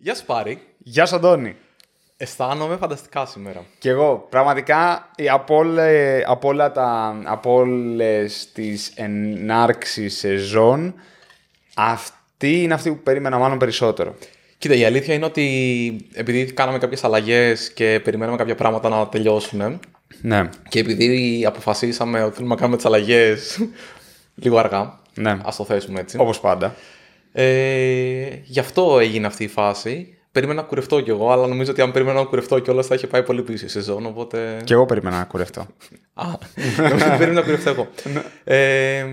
Γεια σου Πάρη. Γεια σου Αντώνη. Αισθάνομαι φανταστικά σήμερα. Και εγώ, πραγματικά, από, όλε, από, όλα τα, από όλες τις ενάρξεις σεζόν, αυτή είναι αυτή που περίμενα μάλλον περισσότερο. Κοίτα, η αλήθεια είναι ότι επειδή κάναμε κάποιες αλλαγές και περιμέναμε κάποια πράγματα να τελειώσουν Ναι, και επειδή αποφασίσαμε ότι θέλουμε να κάνουμε τις αλλαγές λίγο αργά, ναι. ας το θέσουμε έτσι, Όπως πάντα. Ε, γι' αυτό έγινε αυτή η φάση. Περίμενα να κουρευτώ κι εγώ, αλλά νομίζω ότι αν περίμενα να κουρευτώ κιόλας θα είχε πάει πολύ πίσω η σεζόν, οπότε... Και εγώ περίμενα να κουρευτώ. Α, νομίζω ότι περίμενα να κουρευτώ εγώ. ε,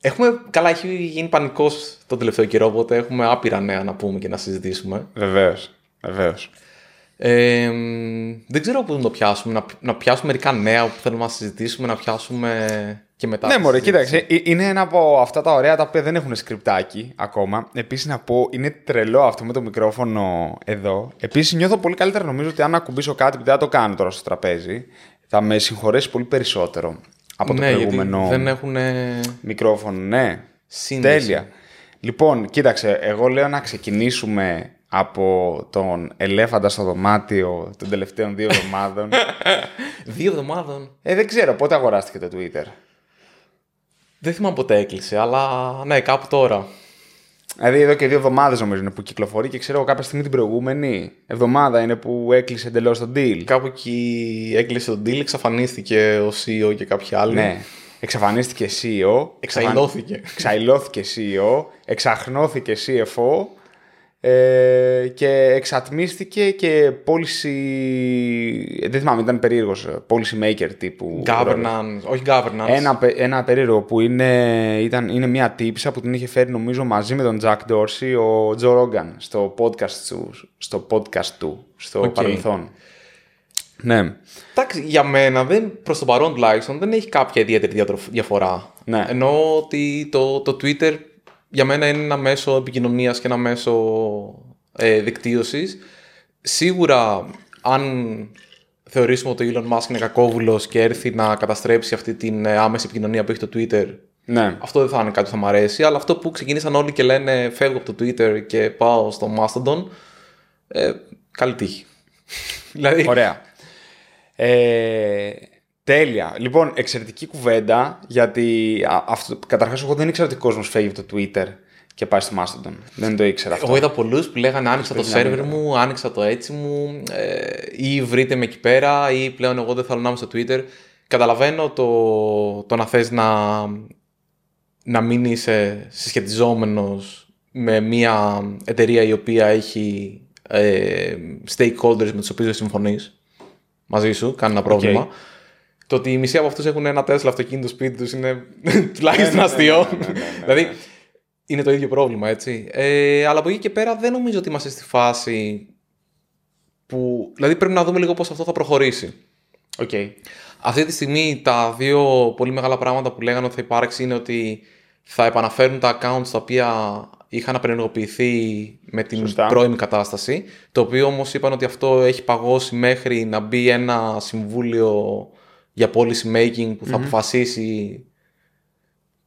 έχουμε, καλά, έχει γίνει πανικός τον τελευταίο καιρό, οπότε έχουμε άπειρα νέα να πούμε και να συζητήσουμε. Βεβαίως, βεβαίως. Ε, δεν ξέρω πού να το πιάσουμε. Να, να πιάσουμε μερικά νέα που θέλουμε να συζητήσουμε, να πιάσουμε και μετά. Ναι, τη μωρέ, συζήτηση. κοίταξε. ε, Είναι ένα από αυτά τα ωραία τα οποία δεν έχουν σκριπτάκι ακόμα. Επίσης, να πω, είναι τρελό αυτό με το μικρόφωνο εδώ. Επίσης, νιώθω πολύ καλύτερα νομίζω ότι αν ακουμπήσω κάτι που δεν θα το κάνω τώρα στο τραπέζι, θα με συγχωρέσει πολύ περισσότερο από το ναι, γιατί προηγούμενο δεν έχουν μικρόφωνο. Ναι, σύνδεση. τέλεια. Λοιπόν, κοίταξε, εγώ λέω να ξεκινήσουμε από τον ελέφαντα στο δωμάτιο των τελευταίων δύο εβδομάδων. Δύο εβδομάδων. ε, δεν ξέρω, πότε αγοράστηκε το Twitter. Δεν θυμάμαι πότε έκλεισε, αλλά ναι, κάπου τώρα. Δηλαδή εδώ και δύο εβδομάδες νομίζω είναι που κυκλοφορεί και ξέρω εγώ κάποια στιγμή την προηγούμενη εβδομάδα είναι που έκλεισε εντελώς το deal. Κάπου εκεί έκλεισε τον deal, εξαφανίστηκε ο CEO και κάποιοι άλλοι. Ναι. Εξαφανίστηκε CEO. Εξαϊλώθηκε. Εξαϊλώθηκε CEO. Εξαχνώθηκε CFO. Ε, και εξατμίστηκε και policy. Δεν θυμάμαι, ήταν περίεργος. Policy maker τύπου. Governance, όχι governance. Ένα, πε- ένα περίεργο που είναι, ήταν, είναι μια τύπισσα που την είχε φέρει νομίζω μαζί με τον Jack Dorsey ο Joe Rogan στο podcast του, στο podcast του στο Οκ. παρελθόν. Ναι. Εντάξει, για μένα δεν, προς το παρόν τουλάχιστον δεν έχει κάποια ιδιαίτερη διατροφ- διαφορά. Ναι. Εννοώ ότι το, το Twitter για μένα είναι ένα μέσο επικοινωνίας και ένα μέσο ε, δικτύωσης. Σίγουρα αν θεωρήσουμε ότι ο Elon Musk είναι κακόβουλος και έρθει να καταστρέψει αυτή την ε, άμεση επικοινωνία που έχει το Twitter ναι. αυτό δεν θα είναι κάτι που θα μου αρέσει, αλλά αυτό που ξεκίνησαν όλοι και λένε φεύγω από το Twitter και πάω στο Mastodon, ε, καλή τύχη. δηλαδή, Ωραία. Ε, τέλεια. Λοιπόν, εξαιρετική κουβέντα, γιατί α, αυτό, καταρχάς εγώ δεν ήξερα ότι ο κόσμος φεύγει από το Twitter και πάει στο Mastodon. Δεν το ήξερα αυτό. Εγώ είδα πολλούς που λέγανε άνοιξα το Πρέπει να σερβερ μην- μου, άνοιξα το έτσι μου, ε, ή βρείτε με εκεί πέρα, ή πλέον εγώ δεν θέλω να είμαι στο Twitter. Καταλαβαίνω το, το να θες να, να μην είσαι συσχετιζόμενος με μια εταιρεία η οποία έχει ε, stakeholders με τους οποίους δεν συμφωνείς μαζί σου, κάνει ένα πρόβλημα. Το ότι οι μισοί από αυτούς έχουν ένα Tesla αυτοκίνητο σπίτι τους είναι τουλάχιστον αστείο. Δηλαδή, είναι το ίδιο πρόβλημα, έτσι. Ε, αλλά από εκεί και πέρα δεν νομίζω ότι είμαστε στη φάση που... Δηλαδή πρέπει να δούμε λίγο πώς αυτό θα προχωρήσει. Οκ. Αυτή τη στιγμή τα δύο πολύ μεγάλα πράγματα που λέγανε ότι θα υπάρξει είναι ότι θα επαναφέρουν τα accounts τα οποία είχαν απενεργοποιηθεί με την Σωστά. πρώιμη κατάσταση. Το οποίο όμως είπαν ότι αυτό έχει παγώσει μέχρι να μπει ένα συμβούλιο για policy making που θα αποφασίσει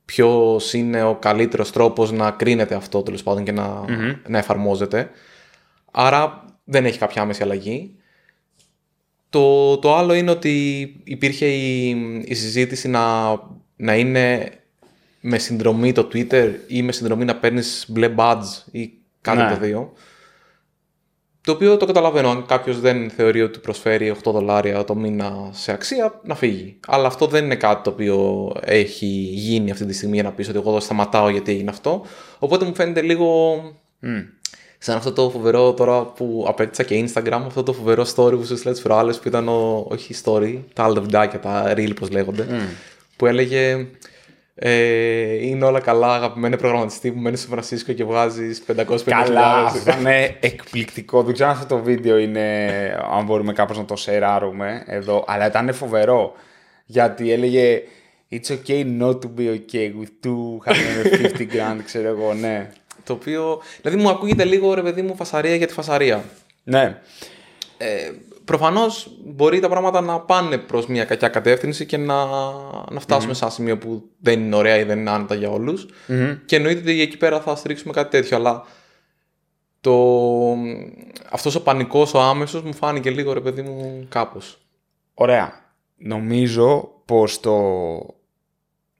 ποιος είναι ο καλύτερος τρόπος να κρίνεται αυτό τέλος πάντων και να, να εφαρμόζεται. Άρα δεν έχει κάποια άμεση αλλαγή. Το, το άλλο είναι ότι υπήρχε η, η συζήτηση να, να είναι με συνδρομή το Twitter ή με συνδρομή να παίρνεις μπλε badge ή κάτι Ναι. από τα δύο. Το οποίο το καταλαβαίνω. Αν κάποιος δεν θεωρεί ότι προσφέρει 8 δολάρια το μήνα σε αξία, να φύγει. Αλλά αυτό δεν είναι κάτι το οποίο έχει γίνει αυτή τη στιγμή για να πεις ότι εγώ εδώ σταματάω γιατί έγινε αυτό. Οπότε μου φαίνεται λίγο Μμ. σαν αυτό το φοβερό τώρα που απέκτησα και Instagram, αυτό το φοβερό story που σου έστειλα τις προάλλες που ήταν ο, όχι story, τα άλλα βιντεάκια, τα reel πώς λέγονται, που έλεγε ε, είναι όλα καλά αγαπημένοι προγραμματιστή που μένεις στο Φρανσίσκο και βγάζεις 550 Καλά, αυτό είναι εκπληκτικό. Δεν ξέρω αν αυτό το βίντεο είναι, αν μπορούμε κάπως να το σεράρουμε εδώ, αλλά ήταν φοβερό. Γιατί έλεγε It's okay not to be okay with 250 grand, ξέρω εγώ, ναι. Το οποίο, δηλαδή μου ακούγεται λίγο ρε παιδί μου φασαρία για τη φασαρία. Ναι. Ε, Προφανώς μπορεί τα πράγματα να πάνε προς μια κακιά κατεύθυνση και να, να φτασουμε σε ένα σημείο που δεν είναι ωραία ή δεν είναι άνετα για ολου Και εννοείται ότι εκεί πέρα θα στηρίξουμε κάτι τέτοιο. Αλλά το, αυτός ο πανικός ο άμεσος μου φάνηκε λίγο ρε παιδί μου κάπως. Ωραία. Νομίζω πως το,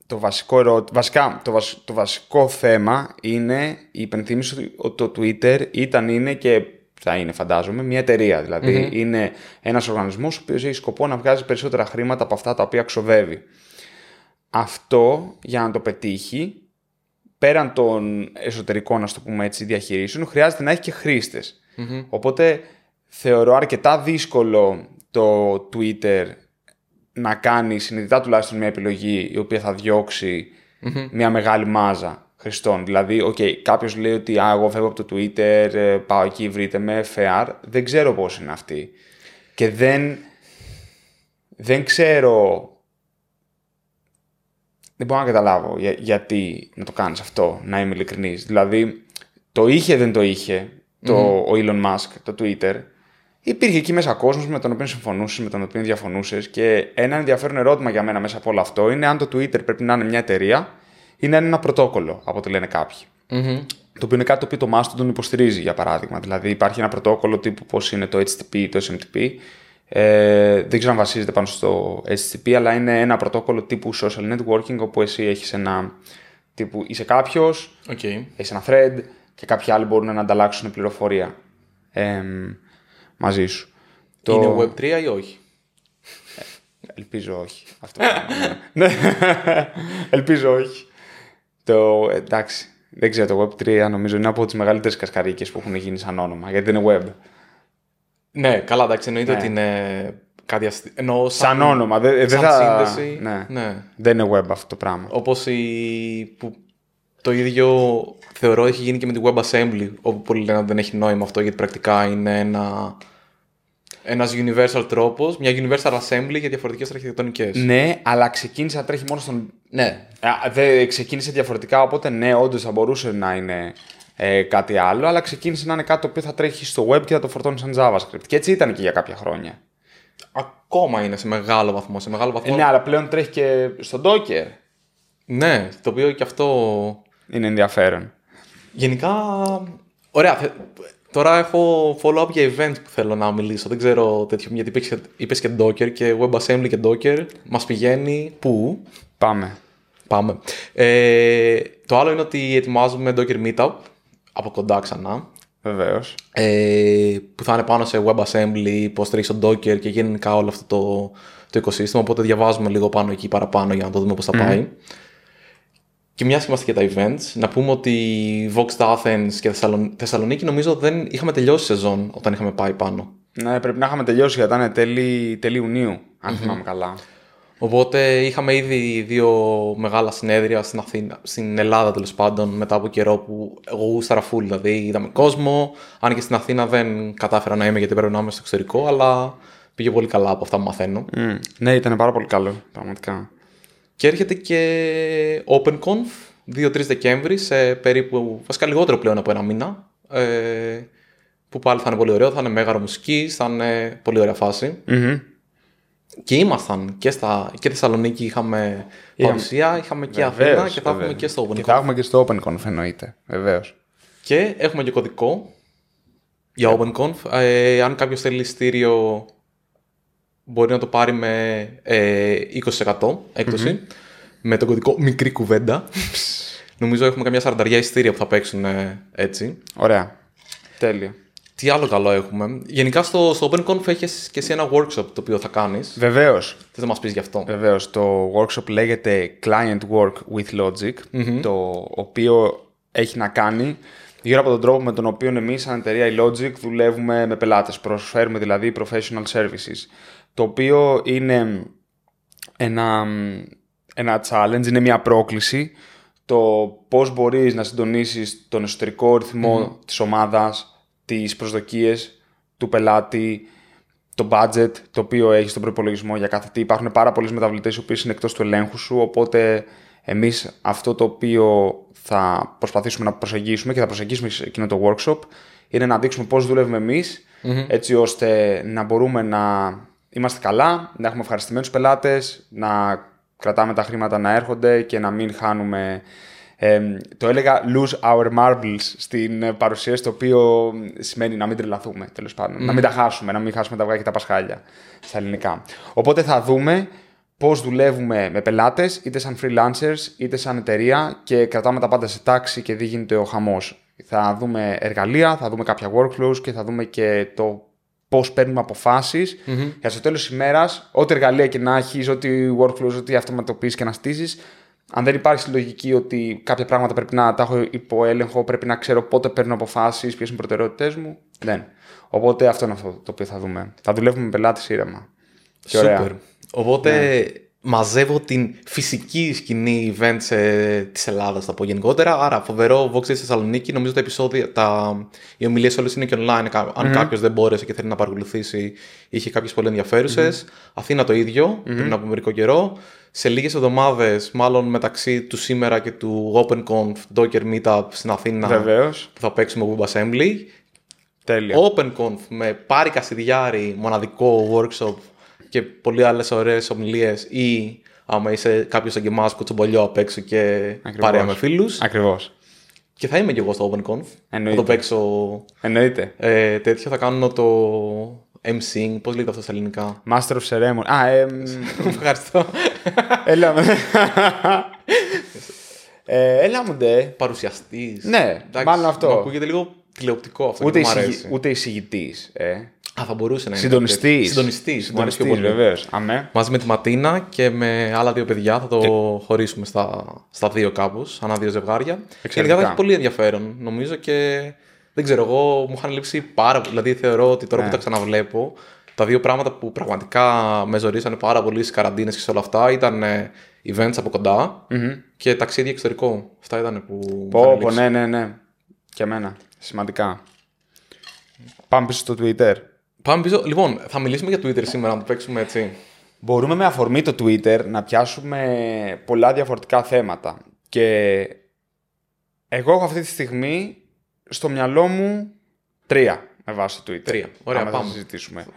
το βασικό ερώ... βασικά το, βασ... το βασικό θέμα είναι η υπενθύμηση ότι το Twitter ήταν, είναι και θα είναι φαντάζομαι μια εταιρεία. Δηλαδή είναι ένας οργανισμός ο οποίος έχει σκοπό να βγάζει περισσότερα χρήματα από αυτά τα οποία ξοδεύει. Αυτό για να το πετύχει πέραν των εσωτερικών, να το πούμε έτσι, διαχειρήσεων, χρειάζεται να έχει και χρηστε Οπότε θεωρώ αρκετά δύσκολο το Twitter να κάνει συνειδητά τουλάχιστον μια επιλογή η οποία θα διωξει μια μεγάλη μάζα χρηστών. Δηλαδή, OK, okay, κάποιος λέει ότι α, εγώ φεύγω από το Twitter, ε, πάω εκεί, βρείτε με, FR. Δεν ξέρω πώς είναι αυτή. Και δεν, δεν ξέρω δεν μπορώ να καταλάβω γιατί να το κάνεις αυτό, να είμαι ειλικρινής. Δηλαδή, το είχε δεν το είχε το, ο Elon Musk, το Twitter, υπήρχε εκεί μέσα κόσμος με τον οποίο συμφωνούσες, με τον οποίο διαφωνούσες. Και ένα ενδιαφέρον ερώτημα για μένα μέσα από όλο αυτό είναι αν το Twitter πρέπει να είναι μια εταιρεία ή να είναι ένα πρωτόκολλο, από ό,τι λένε Το οποίο είναι κάτι το οποίο το Mastodon υποστηρίζει, για παράδειγμα. Δηλαδή, υπάρχει ένα πρωτόκολλο τύπου πώς είναι το HTTP ή το SMTP, ε, δεν ξέρω αν βασίζεται πάνω στο HTTP, αλλά είναι ένα πρωτόκολλο τύπου social networking, όπου εσύ έχεις ένα τύπου, είσαι κάποιος, okay. έχεις ένα thread και κάποιοι άλλοι μπορούν να ανταλλάξουν πληροφορία ε, μαζί σου. Είναι Web3 ή όχι; Ε, ελπίζω όχι. Αυτό ναι. Ελπίζω όχι. Το, εντάξει, δεν ξέρω, το Web3 νομίζω είναι από τις μεγαλύτερες κασκαρίκες που έχουν γίνει σαν όνομα, γιατί είναι web. Ναι, καλά, εντάξει, εννοείται ναι. ότι είναι κάτι αστείο. σαν, σαν όνομα, δεν σαν θα... σύνδεση. Ναι. ναι. Δεν είναι web αυτό το πράγμα. Όπως που το ίδιο θεωρώ έχει γίνει και με τη WebAssembly, όπου πολλοί λένε ότι δεν έχει νόημα αυτό, γιατί πρακτικά είναι ένα ένας universal τρόπος, μια universal assembly για διαφορετικές αρχιτεκτονικές. Ναι, αλλά ξεκίνησε να τρέχει μόνο στον... Ναι. δεν ξεκίνησε διαφορετικά, οπότε ναι, όντως θα μπορούσε να είναι ε, κάτι άλλο, αλλά ξεκίνησε να είναι κάτι το οποίο θα τρέχει στο web και θα το φορτώνει σαν JavaScript. Και έτσι ήταν και για κάποια χρόνια. Ακόμα είναι σε μεγάλο βαθμό. Σε μεγάλο βαθμό... Ε, ναι, αλλά πλέον τρέχει και στο Docker. Ναι, το οποίο και αυτό. Είναι ενδιαφέρον. Γενικά. Ωραία. Τώρα έχω follow-up για events που θέλω να μιλήσω. Δεν ξέρω τέτοιο. Γιατί είπε και Docker και WebAssembly και Docker. Μας πηγαίνει πού; Πάμε. Πάμε. Ε, το άλλο είναι ότι ετοιμάζουμε Docker Meetup από κοντά ξανά. Βεβαίως. Ε, που θα είναι πάνω σε WebAssembly, πώ τρέχει στο Docker και γενικά όλο αυτό το, το οικοσύστημα. Οπότε διαβάζουμε λίγο πάνω εκεί παραπάνω για να το δούμε πώς θα πάει. Και μια και είμαστε και τα events, να πούμε ότι Vox Athens και Θεσσαλονίκη νομίζω δεν είχαμε τελειώσει σεζόν όταν είχαμε πάει πάνω. Ναι, πρέπει να είχαμε τελειώσει γιατί ήταν τέλη, τέλη Ιουνίου, αν θυμάμαι καλά. Οπότε είχαμε ήδη δύο μεγάλα συνέδρια στην, Αθήνα, στην Ελλάδα τέλος πάντων μετά από καιρό που εγώ γούσταρα full. Δηλαδή είδαμε κόσμο. Αν και στην Αθήνα δεν κατάφερα να είμαι γιατί πρέπει να είμαι στο εξωτερικό, αλλά πήγε πολύ καλά από αυτά που μαθαίνω. Mm. Ναι, ήταν πάρα πολύ καλό, πραγματικά. Και έρχεται και OpenConf 2-3 Δεκέμβρη σε περίπου, βασικά λιγότερο πλέον από ένα μήνα. Ε, που πάλι θα είναι πολύ ωραίο, θα είναι μέγαρο μουσική, θα είναι πολύ ωραία και ήμασταν και, στα, και Θεσσαλονίκη είχαμε παρουσία, είχαμε και Αθήνα και θα έχουμε και στο OpenConf. Και θα έχουμε και στο OpenConf εννοείται, βεβαίως. Και έχουμε και κωδικό για yeah. OpenConf. Ε, αν κάποιος θέλει ειστήριο μπορεί να το πάρει με ε, 20% εκπτωση με τον κωδικό μικρή κουβέντα. Νομίζω έχουμε καμιά σαρανταριά ειστήρια που θα παίξουν ε, έτσι. Ωραία. Τέλεια. Τι άλλο καλό έχουμε. Γενικά στο, στο OpenConf έχεις και εσύ ένα workshop το οποίο θα κάνεις. Βεβαίως. Τι θα μας πεις γι' αυτό. Βεβαίως. Το workshop λέγεται Client Work with Logic. Το οποίο έχει να κάνει γύρω από τον τρόπο με τον οποίο εμείς, σαν εταιρεία η Logic, δουλεύουμε με πελάτες. Προσφέρουμε δηλαδή professional services. Το οποίο είναι ένα, ένα challenge, είναι μια πρόκληση. Το πώς μπορείς να συντονίσεις τον εσωτερικό ρυθμό mm-hmm. της ομάδας τις προσδοκίες του πελάτη, το budget το οποίο έχει στον προπολογισμό για κάθε τι. Υπάρχουν πάρα πολλές μεταβλητές οι οποίες είναι εκτός του ελέγχου σου. Οπότε εμείς αυτό το οποίο θα προσπαθήσουμε να προσεγγίσουμε και θα προσεγγίσουμε σε εκείνο το workshop είναι να δείξουμε πώς δουλεύουμε εμείς, έτσι ώστε να μπορούμε να είμαστε καλά, να έχουμε ευχαριστημένους πελάτες, να κρατάμε τα χρήματα να έρχονται και να μην χάνουμε Ε, το έλεγα lose our marbles στην ε, παρουσίαση, το οποίο σημαίνει να μην τρελαθούμε, τέλος πάντων. Να μην τα χάσουμε, να μην χάσουμε τα αυγά και τα πασχάλια στα ελληνικά. Οπότε θα δούμε πώς δουλεύουμε με πελάτες, είτε σαν freelancers, είτε σαν εταιρεία και κρατάμε τα πάντα σε τάξη και δεν γίνεται ο χαμός. Θα δούμε εργαλεία, θα δούμε κάποια workflows και θα δούμε και το πώς παίρνουμε αποφάσεις Mm-hmm. για στο τέλος της ημέρας, ό,τι εργαλεία και να έχεις, ό,τι workflows, ό,τι αυτοματοποιήσει και να στήσεις, αν δεν υπάρχει λογική ότι κάποια πράγματα πρέπει να τα έχω υπό έλεγχο, πρέπει να ξέρω πότε παίρνω αποφάσεις, ποιες είναι οι προτεραιότητές μου. Δεν. Οπότε αυτό είναι αυτό το οποίο θα δούμε. Θα δουλεύουμε με πελάτε ήρεμα. Και ωραία. Ναι. Σούπερ. Οπότε μαζεύω την φυσική σκηνή events ε, της Ελλάδας, θα πω γενικότερα. Άρα, φοβερό Vox στη Θεσσαλονίκη. Νομίζω τα επεισόδια, τα... οι ομιλίες όλες είναι και online. κα- Αν κάποιος δεν μπόρεσε και θέλει να παρακολουθήσει, είχε κάποιες πολύ ενδιαφέρουσες. Αθήνα το ίδιο, πριν από μερικό καιρό. Σε λίγες εβδομάδες, μάλλον μεταξύ του σήμερα και του OpenConf Docker Meetup στην Αθήνα, Βεβαίως. που θα παίξουμε WebAssembly. Τέλεια. OpenConf με Πάρη Κασιδιάρη, μοναδικό workshop και πολύ άλλες ωραίες ομιλίες ή άμα είσαι κάποιος σαν και εμάς κουτσομπολιό απ' έξω και Ακριβώς. παρέα με φίλους. Ακριβώς. Και θα είμαι και εγώ στο OpenConf. Θα Εννοείται. το παίξω Εννοείται. ε, τέτοιο, θα κάνω το MCing, πώς λέγεται αυτό στα ελληνικά; Master of Ceremony. Α, εμ, Ευχαριστώ. έλα μου. ε, έλα μου ντε. Παρουσιαστής. Ναι, μάλλον αυτό. μου ακούγεται λίγο τηλεοπτικό αυτό Ούτε, και μου εισηγη, αρέσει. ούτε εισηγητής. Ε. Α, θα μπορούσε να είναι. Συντονιστής. Συντονιστής. Μου αρέσει πιο πολύ. βεβαίως. Αμέ. Μαζί με τη Ματίνα και με άλλα δύο παιδιά θα το χωρίσουμε στα, στα δύο κάπως, ανά δύο ζευγάρια. Γενικά θα έχει πολύ ενδιαφέρον νομίζω και δεν ξέρω, εγώ μου είχαν λείψει πάρα πολύ. Δηλαδή θεωρώ ότι τώρα που τα ξαναβλέπω, τα δύο πράγματα που πραγματικά με ζορίσανε πάρα πολύ στις καραντίνες και σε όλα αυτά ήταν ε, events από κοντα και ταξίδι εξωτερικό. Αυτά ήταν που. μου είχαν Πω, πω, λείψει. ναι, ναι, ναι. Και εμένα. Σημαντικά. Πάμε πίσω στο Twitter. Πάμε πίσω. Λοιπόν, θα μιλήσουμε για Twitter σήμερα, να το παίξουμε έτσι. Μπορούμε με αφορμή το Twitter να πιάσουμε πολλά διαφορετικά θέματα. Και εγώ έχω αυτή τη στιγμή στο μυαλό μου τρία με βάση το Twitter. Τρία. Ωραία, Άμα θα πάμε. συζητήσουμε.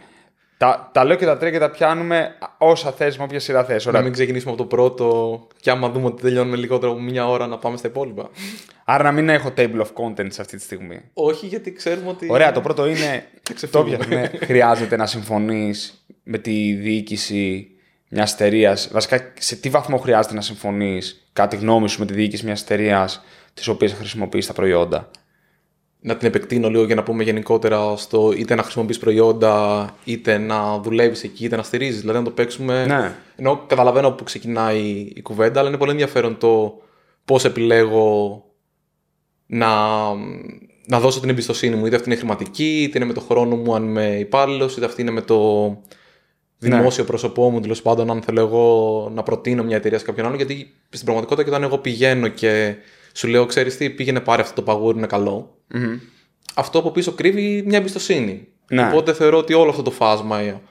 Τα, τα λέω και τα τρία και τα πιάνουμε όσα θες, με όποια σειρά θες. Να Ωραία. μην ξεκινήσουμε από το πρώτο και άμα δούμε ότι τελειώνουμε λιγότερο από μια ώρα να πάμε στα υπόλοιπα. Άρα να μην έχω table of contents αυτή τη στιγμή. Όχι, γιατί ξέρουμε ότι. Ωραία, το πρώτο είναι. το ξεφύγουμε. πιάσουμε. Χρειάζεται να συμφωνείς με τη διοίκηση μιας εταιρείας. Βασικά, σε τι βαθμό χρειάζεται να συμφωνείς, κατά τη γνώμη σου, με τη διοίκηση μιας εταιρείας τη οποία χρησιμοποιείς τα προϊόντα; Να την επεκτείνω λίγο για να πούμε γενικότερα στο είτε να χρησιμοποιείς προϊόντα, είτε να δουλεύεις εκεί, είτε να στηρίζεις. Δηλαδή να το παίξουμε. Ναι. Ενώ καταλαβαίνω που ξεκινάει η κουβέντα, αλλά είναι πολύ ενδιαφέρον το πώς επιλέγω να, να δώσω την εμπιστοσύνη μου. Είτε αυτή είναι χρηματική, είτε είναι με το χρόνο μου, αν είμαι υπάλληλος, είτε αυτή είναι με το δημόσιο πρόσωπό μου, τέλος πάντων, αν θέλω εγώ να προτείνω μια εταιρεία σε κάποιον άλλον. Γιατί στην πραγματικότητα, και όταν εγώ πηγαίνω και σου λέω, ξέρεις τι, πήγαινε πάρε αυτό το παγούρι, είναι καλό. Αυτό από πίσω κρύβει μια εμπιστοσύνη. Ναι. Οπότε θεωρώ ότι όλο αυτό το φάσμα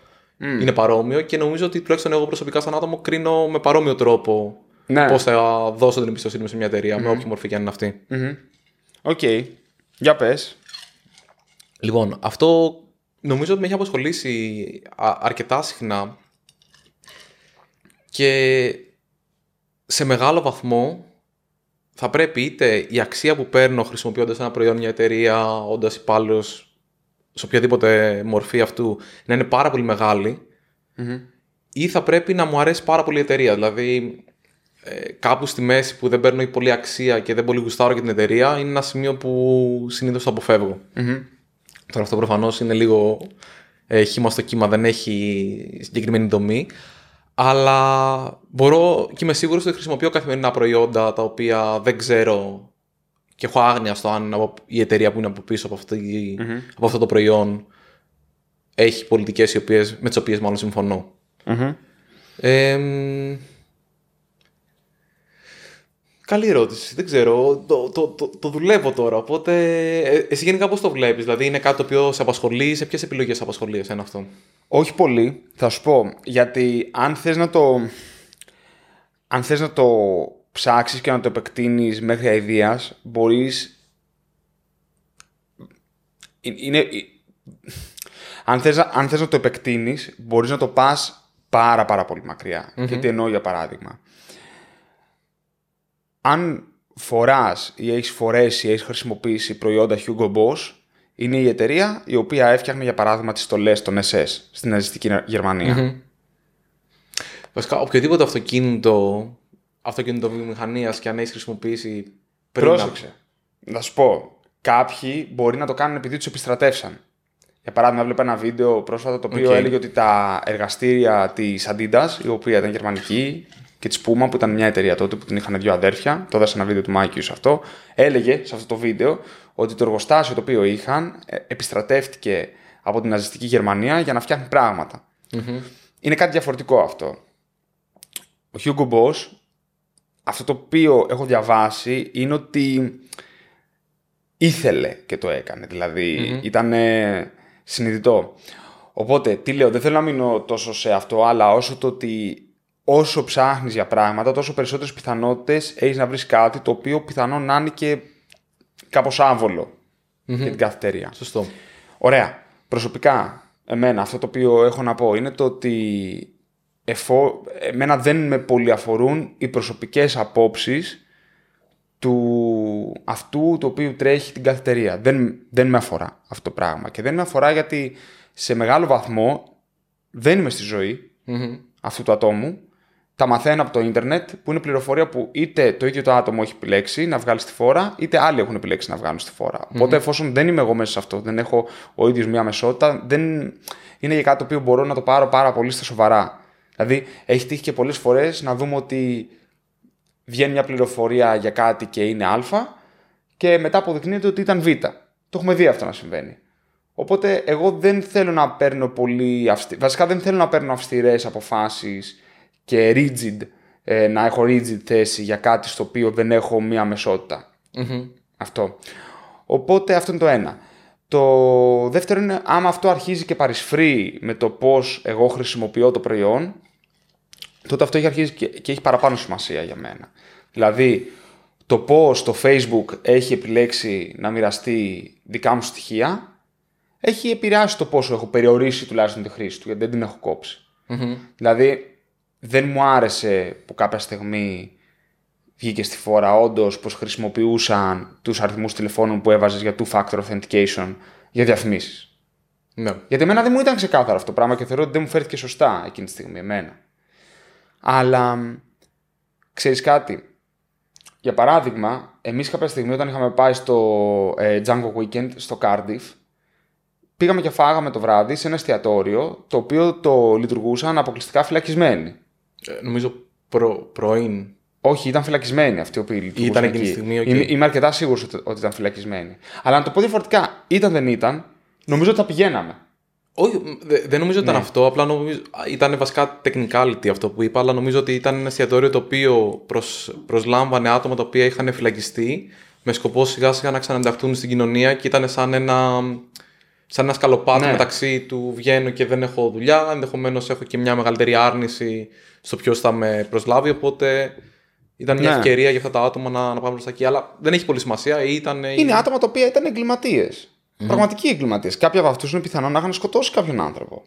είναι παρόμοιο και νομίζω ότι τουλάχιστον εγώ προσωπικά σαν άτομο κρίνω με παρόμοιο τρόπο Ναι. πώς θα δώσω την εμπιστοσύνη μου σε μια εταιρεία, με όποια μορφή και αν είναι αυτή. Μμμ. Οκ. Για πες. Λοιπόν, αυτό νομίζω ότι με έχει απασχολήσει α- αρκετά συχνά και σε μεγάλο βαθμό θα πρέπει είτε η αξία που παίρνω χρησιμοποιώντας ένα προϊόν, μια εταιρεία, όντας υπάλληλος σε οποιαδήποτε μορφή αυτού, να είναι πάρα πολύ μεγάλη, ή θα πρέπει να μου αρέσει πάρα πολύ η εταιρεία. Δηλαδή, ε, κάπου στη μέση που δεν παίρνω πολύ αξία και δεν πολύ γουστάρω για την εταιρεία, είναι ένα σημείο που συνήθως το αποφεύγω. Τώρα αυτό προφανώς είναι λίγο ε, χύμα στο κύμα, δεν έχει συγκεκριμένη δομή. Αλλά μπορώ και είμαι σίγουρος ότι χρησιμοποιώ καθημερινά προϊόντα τα οποία δεν ξέρω και έχω άγνοια στο αν από- η εταιρεία που είναι από πίσω από, αυτή, από αυτό το προϊόν έχει πολιτικές οι οποίες, με τις οποίες μάλλον συμφωνώ. Ε, μ, καλή ερώτηση. Δεν ξέρω. Το, το, το, το δουλεύω τώρα. Οπότε. ε, εσύ γενικά πώς το βλέπεις, Δηλαδή είναι κάτι το οποίο σε απασχολεί, σε ποιες επιλογές σε απασχολεί εσένα αυτό; Όχι πολύ, θα σου πω. Γιατί αν θες να το... Αν θες να το ψάξεις και να το επεκτείνεις μέχρι αηδίας, μπορείς... Ε- Είναι... ε- Αν θες, να- αν θες να το επεκτείνεις, μπορείς να το πας πάρα πάρα πολύ μακριά. Και τι εννοώ για παράδειγμα. Αν φοράς ή έχεις φορέσει ή έχεις χρησιμοποιήσει προϊόντα Hugo Boss είναι η εταιρεία η οποία έφτιαχνε για παράδειγμα τις στολές των SS στην ναζιστική Γερμανία. Βασικά, οποιοδήποτε αυτοκίνητο, αυτοκινητοβιομηχανίας και αν έχεις χρησιμοποιήσει πριν. Πρόσεξε. Να σου πω, κάποιοι μπορεί να το κάνουν επειδή τους επιστρατεύσαν. Για παράδειγμα, έβλεπα ένα βίντεο πρόσφατα το οποίο Οκ. έλεγε ότι τα εργαστήρια της Adidas, η οποία ήταν γερμανική, και της Puma, που ήταν μια εταιρεία τότε που την είχαν δύο αδέρφια, το έδωσε ένα βίντεο του Μάκιου σε αυτό, έλεγε σε αυτό το βίντεο ότι το εργοστάσιο το οποίο είχαν ε, επιστρατεύτηκε από την ναζιστική Γερμανία για να φτιάχνει πράγματα. Είναι κάτι διαφορετικό αυτό. Ο Hugo Boss, αυτό το οποίο έχω διαβάσει είναι ότι ήθελε και το έκανε. Δηλαδή ήταν συνειδητό. Οπότε, τι λέω, δεν θέλω να μείνω τόσο σε αυτό, αλλά όσο το ότι όσο ψάχνεις για πράγματα, τόσο περισσότερες πιθανότητες έχεις να βρεις κάτι το οποίο πιθανόν να είναι και κάπως άβολο για την καθετερία. Σωστό. Ωραία. Προσωπικά, εμένα αυτό το οποίο έχω να πω είναι το ότι εφό... εμένα δεν με πολύ αφορούν οι προσωπικές απόψεις του αυτού το οποίο τρέχει την καθετερία. Δεν, δεν με αφορά αυτό το πράγμα. Και δεν με αφορά γιατί σε μεγάλο βαθμό δεν είμαι στη ζωή αυτού του ατόμου. Τα μαθαίνω από το ίντερνετ που είναι πληροφορία που είτε το ίδιο το άτομο έχει επιλέξει να βγάλει στη φόρα, είτε άλλοι έχουν επιλέξει να βγάλουν στη φόρα. Οπότε εφόσον δεν είμαι εγώ μέσα σε αυτό, δεν έχω ο ίδιος μια μεσότητα, δεν είναι για κάτι το οποίο μπορώ να το πάρω πάρα πολύ στα σοβαρά. Δηλαδή, έχει τύχει και πολλές φορές να δούμε ότι βγαίνει μια πληροφορία για κάτι και είναι Α και μετά αποδεικνύεται ότι ήταν Β. Το έχουμε δει αυτό να συμβαίνει. Οπότε εγώ δεν θέλω να παίρνω πολύ αυστη... Βασικά δεν θέλω να παίρνω αυστηρές αποφάσεις και rigid, ε, να έχω rigid θέση για κάτι στο οποίο δεν έχω μία μεσότητα. Αυτό. Οπότε αυτό είναι το ένα. Το δεύτερο είναι άμα αυτό αρχίζει και παρισφρεί με το πώς εγώ χρησιμοποιώ το προϊόν, τότε αυτό έχει αρχίσει και, και έχει παραπάνω σημασία για μένα. Δηλαδή, το πώς το Facebook έχει επιλέξει να μοιραστεί δικά μου στοιχεία, έχει επηρεάσει το πόσο έχω περιορίσει τουλάχιστον τη χρήση του, γιατί δεν την έχω κόψει. Δηλαδή, δεν μου άρεσε που κάποια στιγμή βγήκε στη φόρα όντως πως χρησιμοποιούσαν τους αριθμούς τηλεφώνων που έβαζες για two-factor authentication για διαφημίσεις. Ναι. Γιατί εμένα δεν μου ήταν ξεκάθαρο αυτό το πράγμα και θεωρώ ότι δεν μου φέρθηκε σωστά εκείνη τη στιγμή εμένα. Αλλά μ, ξέρεις κάτι. Για παράδειγμα, εμείς κάποια στιγμή όταν είχαμε πάει στο ε, Django Weekend στο Cardiff, πήγαμε και φάγαμε το βράδυ σε ένα εστιατόριο το οποίο το λειτουργούσαν αποκλειστικά φυλακισμένοι. Ε, νομίζω προ, πρωί. Όχι, ήταν φυλακισμένοι αυτοί οι οποίοι λειτουργούσαν. Ήταν εκείνη τη εκεί. στιγμή, οκ. Είμαι, είμαι αρκετά σίγουρος ότι, ότι ήταν φυλακισμένοι. Αλλά να το πω διαφορετικά, ήταν δεν ήταν, νομίζω ότι θα πηγαίναμε. Όχι, δε- δεν νομίζω ότι Ναι. ήταν αυτό. Απλά νομίζω, ήταν βασικά technicality αυτό που είπα. Αλλά νομίζω ότι ήταν ένα εστιατόριο το οποίο προσ, προσλάμβανε άτομα τα οποία είχαν φυλακιστεί με σκοπό σιγά σιγά να ξαναενταχθούν στην κοινωνία και ήταν σαν ένα, σαν ένα σκαλοπάτι Ναι. μεταξύ του βγαίνω και δεν έχω δουλειά. Ενδεχομένως έχω και μια μεγαλύτερη άρνηση στο ποιος θα με προσλάβει. Οπότε ήταν μια Ναι. ευκαιρία για αυτά τα άτομα να, να πάμε προ τα εκεί. Αλλά δεν έχει πολύ σημασία. Ήταν, Είναι άτομα τα οποία ήταν εγκληματίες. Πραγματικοί εγκληματίες. Κάποιοι από αυτούς είναι πιθανό να είχαν σκοτώσει κάποιον άνθρωπο.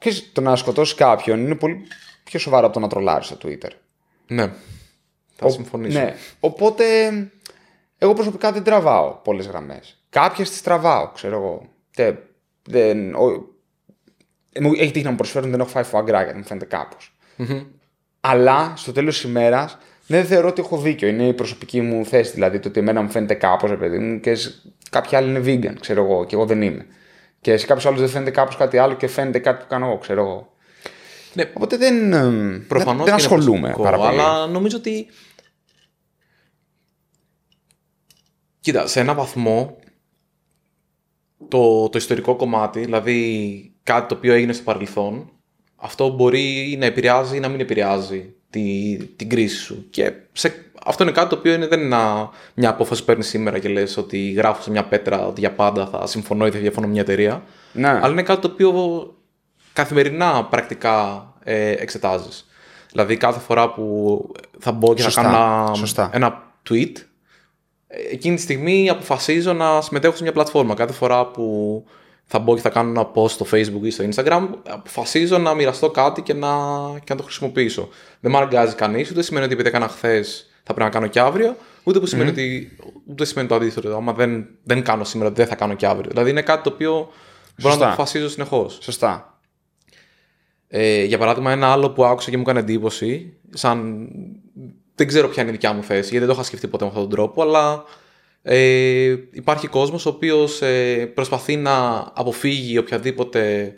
Και το να σκοτώσει κάποιον είναι πολύ πιο σοβαρό από το να τρολάρεις στο Twitter. Ναι. Θα συμφωνήσω. Ναι. Οπότε, εγώ προσωπικά δεν τραβάω πολλές γραμμές. Κάποιε τι τραβάω, ξέρω εγώ. Τε, δεν, ο, μου έχει τύχει να μου προσφέρουν, δεν έχω φάει φουαγκρά γιατί μου φαίνεται κάπως. Αλλά στο τέλος της ημέρας δεν θεωρώ ότι έχω δίκιο. Είναι η προσωπική μου θέση. Δηλαδή το ότι εμένα μου φαίνεται κάπως, ρε παιδί μου, και σε- κάποιοι άλλοι είναι vegan, ξέρω εγώ, και εγώ δεν είμαι. Και σε κάποιους άλλους δεν φαίνεται κάπως κάτι άλλο και φαίνεται κάτι που κάνω εγώ, ξέρω εγώ. Ναι, Οπότε δεν, εμ, Προφανώς δεν, δεν και είναι ασχολούμαι προσωπικό, πάρα πολύ. Αλλά νομίζω ότι. Κοίτα, σε ένα βαθμό το, το ιστορικό κομμάτι, δηλαδή κάτι το οποίο έγινε στο παρελθόν, αυτό μπορεί να επηρεάζει ή να μην επηρεάζει τη, την κρίση σου. Και σε, αυτό είναι κάτι το οποίο είναι, δεν είναι ένα- μια απόφαση που παίρνεις σήμερα και λες ότι γράφω σε μια πέτρα ότι για πάντα θα συμφωνώ ή θα διαφωνώ με μια εταιρεία. Ναι. Αλλά είναι κάτι το οποίο καθημερινά πρακτικά ε, εξετάζεις. Δηλαδή κάθε φορά που θα μπω και Σωστά, θα κάνω ένα, σωστά. ένα tweet, ε, εκείνη τη στιγμή αποφασίζω να συμμετέχω σε μια πλατφόρμα. Κάθε φορά που θα μπω και θα κάνω ένα post στο facebook ή στο instagram, αποφασίζω να μοιραστώ κάτι και να, και να το χρησιμοποιήσω. Δεν με αναγκάζει κανείς, ούτε σημαίνει ότι επειδή έκανα χθες θα πρέπει να κάνω και αύριο, ούτε που σημαίνει ότι. ούτε σημαίνει το αντίθετο. Άμα δεν, δεν κάνω σήμερα, δεν θα κάνω και αύριο. Δηλαδή είναι κάτι το οποίο μπορώ να Σωστά. το αποφασίζω συνεχώς. Σωστά. Ε, για παράδειγμα, ένα άλλο που άκουσα και μου έκανε εντύπωση, σαν. Δεν ξέρω ποια είναι η δικιά μου θέση, γιατί δεν το είχα σκεφτεί ποτέ με αυτόν τον τρόπο, αλλά ε, υπάρχει κόσμος ο οποίος ε, προσπαθεί να αποφύγει οποιαδήποτε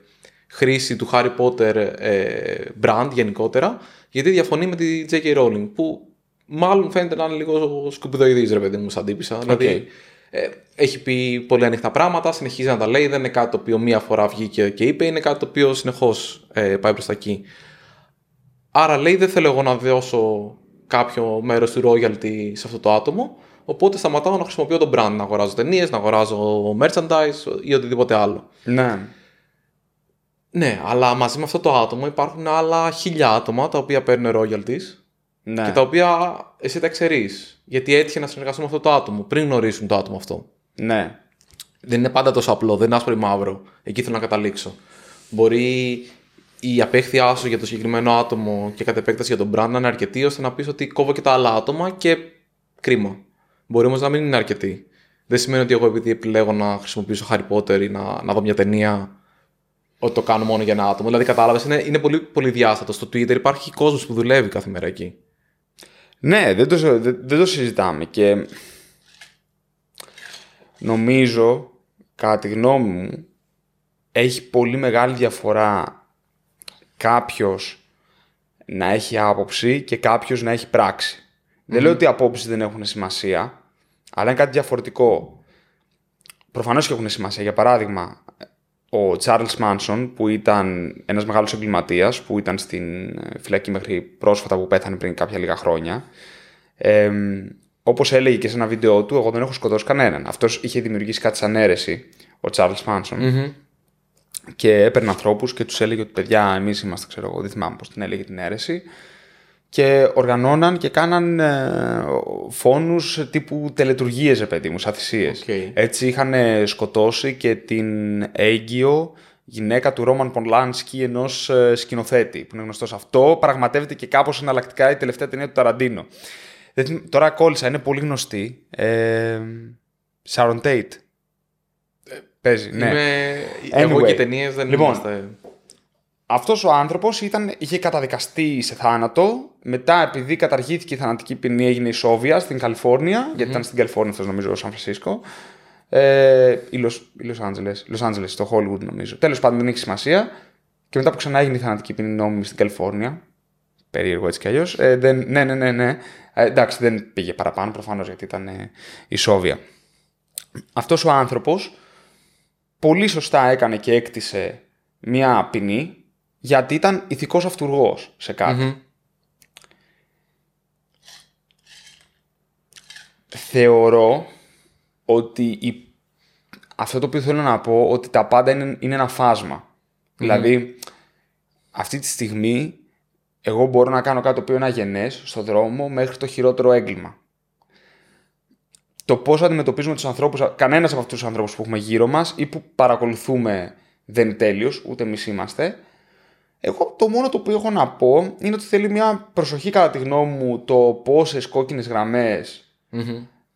χρήση του Harry Potter ε, brand γενικότερα, γιατί διαφωνεί με τη J.K. Rowling, που μάλλον φαίνεται να είναι λίγο σκουπιδοειδής, ρε παιδί μου, σαν τύπησα. Δηλαδή, ε, έχει πει πολύ ανοιχτά πράγματα, συνεχίζει να τα λέει, δεν είναι κάτι το οποίο μία φορά βγήκε και είπε, είναι κάτι το οποίο συνεχώς ε, πάει προς τα εκεί. Άρα λέει δεν θέλω εγώ να δώσω κάποιο μέρος του royalty σε αυτό το άτομο, οπότε σταματάω να χρησιμοποιώ το brand, να αγοράζω ταινίες, να αγοράζω merchandise ή οτιδήποτε άλλο. Ναι. Ναι, αλλά μαζί με αυτό το άτομο υπάρχουν άλλα χίλια άτομα τα οποία παίρνουν royalties Ναι. και τα οποία εσύ τα ξέρει. Γιατί έτυχε να συνεργαστούν με αυτό το άτομο πριν γνωρίσουν το άτομο αυτό. ναι. Δεν είναι πάντα τόσο απλό, δεν είναι άσπρο ή μαύρο. Εκεί θέλω να καταλήξω. Μπορεί η απέχθειά σου για το συγκεκριμένο άτομο και κατ' επέκταση για τον brand να είναι αρκετή ώστε να πεις ότι κόβω και τα άλλα άτομα και κρίμα. Μπορεί όμως να μην είναι αρκετή. Δεν σημαίνει ότι εγώ επειδή επιλέγω να χρησιμοποιήσω Harry Potter ή να, να δω μια ταινία ότι το κάνω μόνο για ένα άτομο. Δηλαδή, κατάλαβες, είναι, είναι πολύ, πολύ διάστατο. Στο Twitter υπάρχει κόσμος που δουλεύει κάθε μέρα εκεί. Ναι, δεν το, δεν, δεν το συζητάμε και νομίζω, κατά τη γνώμη μου, έχει πολύ μεγάλη διαφορά κάποιος να έχει άποψη και κάποιος να έχει πράξη. Δεν λέω ότι οι απόψεις δεν έχουν σημασία, αλλά είναι κάτι διαφορετικό. Προφανώς και έχουν σημασία. Για παράδειγμα, ο Charles Manson, που ήταν ένας μεγάλος εγκληματίας, που ήταν στην ε, φυλακή μέχρι πρόσφατα που πέθανε πριν κάποια λίγα χρόνια, ε, όπως έλεγε και σε ένα βίντεο του, εγώ δεν έχω σκοτώσει κανέναν. Αυτός είχε δημιουργήσει κάτι σαν αίρεση, ο Charles Manson, και έπαιρνε ανθρώπους και τους έλεγε ότι παιδιά εμείς είμαστε, ξέρω εγώ, δεν θυμάμαι πώς την έλεγε την αίρεση, και οργανώναν και κάναν ε, φόνους τύπου τελετουργίες, ρε παιδί μου, σαν θυσίες. Οκ. Έτσι είχαν ε, σκοτώσει και την έγκυο γυναίκα του Ρόμαν Πολάνσκι, ενός σκηνοθέτη που είναι γνωστός αυτό. Πραγματεύεται και κάπως εναλλακτικά η τελευταία ταινία του Ταραντίνο. Δεν θυμ- Τώρα κόλλησα, είναι πολύ γνωστή. Ε, Sharon Tate. Παίζει, ναι. Είμαι... Εγώ Anyway. και οι ταινίες δεν Λοιπόν, είμαστε. Αυτός ο άνθρωπος ήταν, είχε καταδικαστεί σε θάνατο. Μετά, επειδή καταργήθηκε η θανατική ποινή, έγινε η Σόβια στην καλιφορνια γιατί ήταν στην Καλιφόρνια αυτός νομίζω, ο Σαν Φρανσίσκο. Ε, ή Λος, ή Λος Άντζελες, Λος Άντζελες, στο Hollywood νομίζω. Τέλος πάντων, δεν έχει σημασία. Και μετά που ξανά έγινε η θανατική ποινή νόμιμη στην Καλιφόρνια, περίεργο έτσι κι αλλιώς, ε, δεν, ναι, ναι, ναι, ναι. Ε, εντάξει, δεν πήγε παραπάνω προφανώς γιατί ήταν ε, η Σόβια. Αυτός ο άνθρωπος πολύ σωστά έκανε και έκτισε μια ποινή γιατί ήταν ηθικός αυτούργος σε κάτι. Θεωρώ ότι η... αυτό το οποίο θέλω να πω ότι τα πάντα είναι, είναι ένα φάσμα. Δηλαδή, αυτή τη στιγμή εγώ μπορώ να κάνω κάτι το οποίο είναι αγενές στο δρόμο μέχρι το χειρότερο έγκλημα. Το πώς αντιμετωπίζουμε τους ανθρώπους, κανένας από αυτούς τους ανθρώπους που έχουμε γύρω μας ή που παρακολουθούμε δεν είναι τέλειος, ούτε εμείς είμαστε. Εγώ το μόνο το οποίο έχω να πω είναι ότι θέλει μια προσοχή κατά τη γνώμη μου το πόσες κόκκινες γραμμές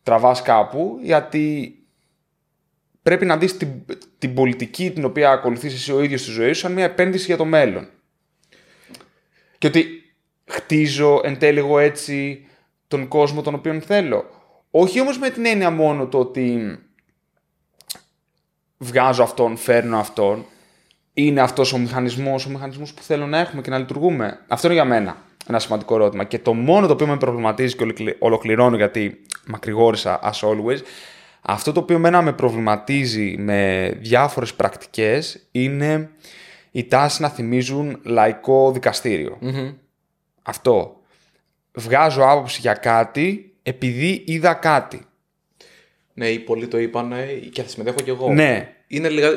τραβάς κάπου, γιατί πρέπει να δεις την, την πολιτική την οποία ακολουθείς εσύ ο ίδιος στη ζωή σου σαν μια επένδυση για το μέλλον. Και ότι χτίζω εν τέλει εγώ έτσι τον κόσμο τον οποίο θέλω. Όχι όμως με την έννοια μόνο το ότι βγάζω αυτόν, φέρνω αυτόν. Είναι αυτός ο μηχανισμός, ο μηχανισμός που θέλω να έχουμε και να λειτουργούμε. Αυτό είναι για μένα ένα σημαντικό ερώτημα. Και το μόνο το οποίο με προβληματίζει και ολοκλη- ολοκληρώνω γιατί μακρηγόρησα as always, αυτό το οποίο μένα με προβληματίζει με διάφορες πρακτικές είναι η τάση να θυμίζουν λαϊκό δικαστήριο. Αυτό. Βγάζω άποψη για κάτι επειδή είδα κάτι. Ναι, οι πολλοί το είπαν και θα συμμετέχω κι εγώ. Ναι. Είναι λίγα...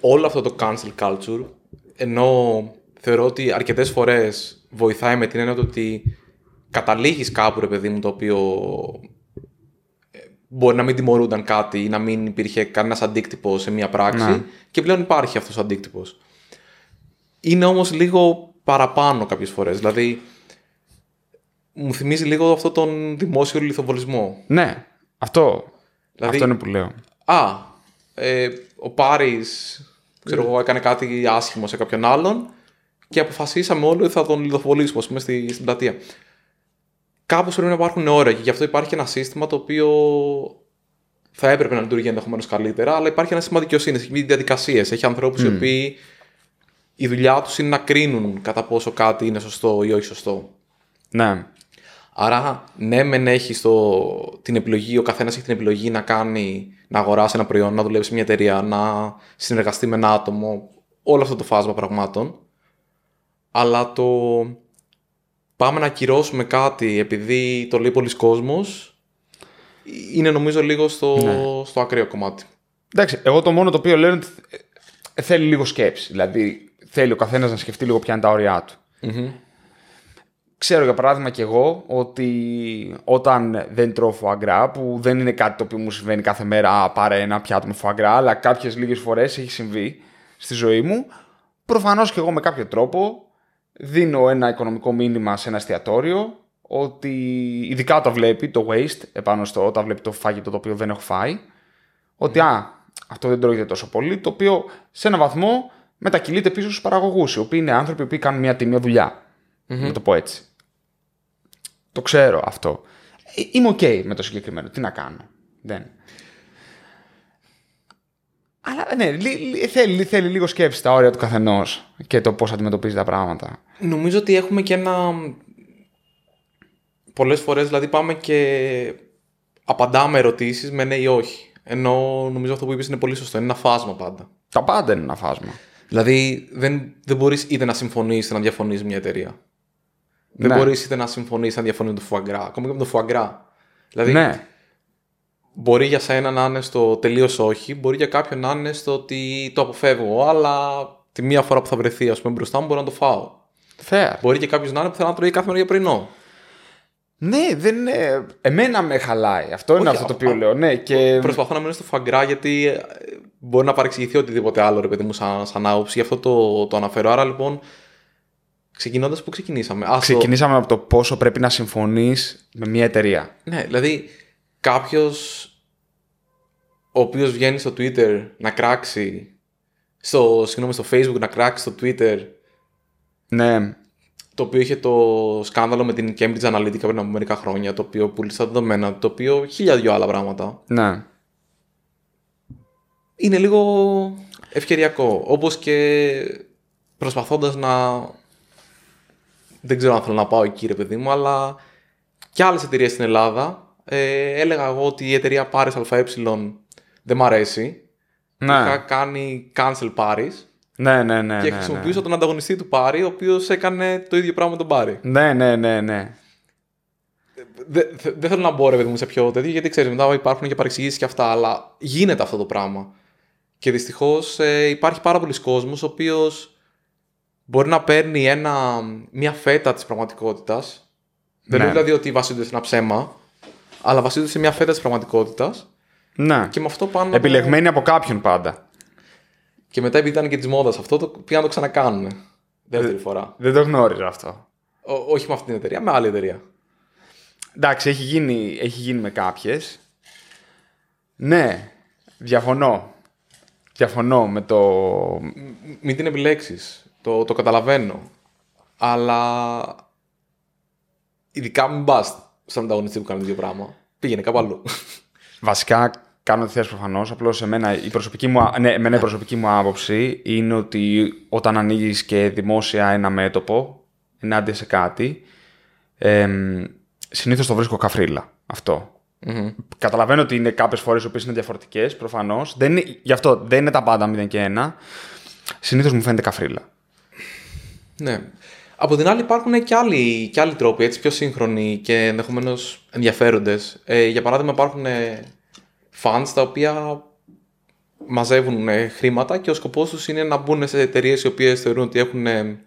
Όλο αυτό το cancel culture, ενώ θεωρώ ότι αρκετές φορές βοηθάει με την έννοια του ότι καταλήγεις κάπου, ρε παιδί μου, το οποίο ε, μπορεί να μην τιμωρούνταν κάτι ή να μην υπήρχε κανένας αντίκτυπος σε μία πράξη Ναι. και πλέον υπάρχει αυτός ο αντίκτυπος. Είναι όμως λίγο παραπάνω κάποιες φορές. Δηλαδή, μου θυμίζει λίγο αυτό τον δημόσιο λιθοβολισμό. Ναι, αυτό. Δηλαδή- Αυτό είναι που λέω. Α, ε, ο Πάρης, ξέρω εγώ, έκανε κάτι άσχημο σε κάποιον άλλον και αποφασίσαμε όλοι ότι θα τον λιθοβολήσουμε, ας πούμε, στη, στην πλατεία. Κάπως πρέπει να υπάρχουν όρια και γι' αυτό υπάρχει ένα σύστημα το οποίο θα έπρεπε να λειτουργεί ενδεχομένως καλύτερα, αλλά υπάρχει ένα σύστημα δικαιοσύνης, έχει διαδικασίες. Έχει ανθρώπους οι οποίοι η δουλειά τους είναι να κρίνουν κατά πόσο κάτι είναι σωστό ή όχι σωστό. Ναι. Άρα, ναι, μεν έχει το, την επιλογή, ο καθένας έχει την επιλογή να κάνει, να αγοράσει ένα προϊόν, να δουλεύει σε μια εταιρεία, να συνεργαστεί με ένα άτομο, όλο αυτό το φάσμα πραγμάτων. Αλλά το πάμε να ακυρώσουμε κάτι επειδή το λέει πολλοί κόσμος, είναι νομίζω λίγο στο, στο ακραίο κομμάτι. Εντάξει, εγώ το μόνο το οποίο λέω είναι ότι ε, θέλει λίγο σκέψη. Δηλαδή, θέλει ο καθένας να σκεφτεί λίγο ποια είναι τα όρια του. Ξέρω για παράδειγμα και εγώ ότι όταν δεν τρώω φουαγκρά, που δεν είναι κάτι το οποίο μου συμβαίνει κάθε μέρα, α, πάρε ένα πιάτο με φουαγκρά, αλλά κάποιες λίγες φορές έχει συμβεί στη ζωή μου, προφανώς και εγώ με κάποιο τρόπο δίνω ένα οικονομικό μήνυμα σε ένα εστιατόριο ότι ειδικά το βλέπει το waste επάνω στο όταν βλέπει το φάγητο το οποίο δεν έχω φάει ότι α, αυτό δεν τρώγεται τόσο πολύ, το οποίο σε έναν βαθμό μετακυλείται πίσω στους παραγωγούς, οι οποίοι είναι άνθρωποι που κάνουν μια τίμια δουλειά. Να το πω έτσι. Το ξέρω αυτό. Ε, Είμαι οκ με το συγκεκριμένο. Τι να κάνω. Δεν. Αλλά ναι, λι- λι- θέλει, θέλει λίγο σκέψη τα όρια του καθενός και το πώς αντιμετωπίζει τα πράγματα. Νομίζω ότι έχουμε και ένα. Πολλές φορές δηλαδή πάμε και απαντάμε ερωτήσεις με ναι ή όχι. Ενώ νομίζω αυτό που είπες είναι πολύ σωστό. Είναι ένα φάσμα πάντα. Τα πάντα είναι ένα φάσμα. Δηλαδή δεν, δεν μπορείς είτε να συμφωνείς είτε να διαφωνείς με μια εταιρεία. Δεν Ναι. μπορείς είτε να συμφωνείς είτε να διαφωνείς με το φουαγκρά. Ακόμα και με το φουαγκρά. Δηλαδή Ναι. μπορεί για σένα να είναι στο τελείως όχι, μπορεί για κάποιον να είναι στο ότι το αποφεύγω, αλλά τη μία φορά που θα βρεθεί ας πούμε, μπροστά μου μπορώ να το φάω. Fair. Μπορεί και κάποιος να είναι που θέλει να τρώει κάθε μέρα για πρωινό. Ναι, δεν είναι. Εμένα με χαλάει. Αυτό είναι Όχι, αυτό το α- οποίο α- λέω. Ναι, και. Προσπαθώ να μείνω στο φαγκρά γιατί ε, μπορεί να παρεξηγηθεί οτιδήποτε άλλο, ρε παιδί μου, σαν, σαν άποψη. Γι' αυτό το, το αναφέρω. Άρα λοιπόν, ξεκινώντας, πού ξεκινήσαμε; Α, στο- Ξεκινήσαμε από το πόσο πρέπει να συμφωνείς με μια εταιρεία. Ναι, δηλαδή κάποιος ο οποίος βγαίνει στο Twitter να κράξει. Στο, συγγνώμη, στο Facebook να κράξει στο Twitter Ναι, το οποίο είχε το σκάνδαλο με την Cambridge Analytica πριν από μερικά χρόνια, το οποίο πούλησε τα δεδομένα, το οποίο χίλια δυο άλλα πράγματα. ναι. είναι λίγο ευκαιριακό. Όπως και προσπαθώντας να... Δεν ξέρω αν θέλω να πάω εκεί ρε παιδί μου, αλλά και άλλες εταιρείες στην Ελλάδα. Ε, έλεγα εγώ ότι η εταιρεία Paris ΑΕ δεν μ' αρέσει. Ναι, Είχα κάνει cancel Paris ναι, ναι, ναι. και ναι, χρησιμοποιούσα τον ανταγωνιστή του Πάρη, ο οποίος έκανε το ίδιο πράγμα με τον Πάρη. Ναι, ναι, ναι, ναι. Δεν δε- δεν θέλω να μπω ρε παιδί μου σε πιο τέτοιο, γιατί ξέρεις μετά υπάρχουν και παρεξηγήσεις και αυτά, αλλά γίνεται αυτό το πράγμα. Και δυστυχώς ε, υπάρχει πάρα πολλοί κόσμος ο οποίος μπορεί να παίρνει ένα, μια φέτα της πραγματικότητας. Δεν Ναι. είναι δηλαδή ότι βασίζονται σε ένα ψέμα, αλλά βασίζονται σε μια φέτα της πραγματικότητας ναι. και με αυτό πάνε. Επιλεγμένοι από κάποιον πάντα. Και μετά επειδή ήταν και της μόδας αυτό, το πήγαν να το ξανακάνουν. Δεύτερη φορά. Δεν το γνώριζα αυτό. Ό, όχι με αυτή την εταιρεία, με άλλη εταιρεία. Εντάξει, έχει γίνει, έχει γίνει με κάποιες. Ναι, διαφωνώ. Διαφωνώ με το... Μ- Μην την επιλέξεις. Το, το καταλαβαίνω. Αλλά. Ειδικά μην πα στον ανταγωνιστή που κάνει το ίδιο πράγμα. Πήγαινε κάπου αλλού. Βασικά κάνω τη θέση προφανώς. Απλώς εμένα, η προσωπική μου, α- ναι, εμένα η προσωπική μου άποψη είναι ότι όταν ανοίγεις και δημόσια ένα μέτωπο ενάντια σε κάτι, εμ, συνήθως το βρίσκω καφρίλα. Αυτό. Καταλαβαίνω ότι είναι κάποιες φορές οι οποίες είναι διαφορετικές, προφανώς. Γι' αυτό δεν είναι τα πάντα 0 και 1. Συνήθως μου φαίνεται καφρίλα. Ναι. Από την άλλη υπάρχουν και άλλοι, και άλλοι τρόποι, έτσι πιο σύγχρονοι και ενδεχομένως ενδιαφέροντες. Ε, για παράδειγμα υπάρχουν ε, fans τα οποία μαζεύουν ε, χρήματα και ο σκοπός τους είναι να μπουν σε εταιρείες οι οποίες θεωρούν ότι έχουν ε,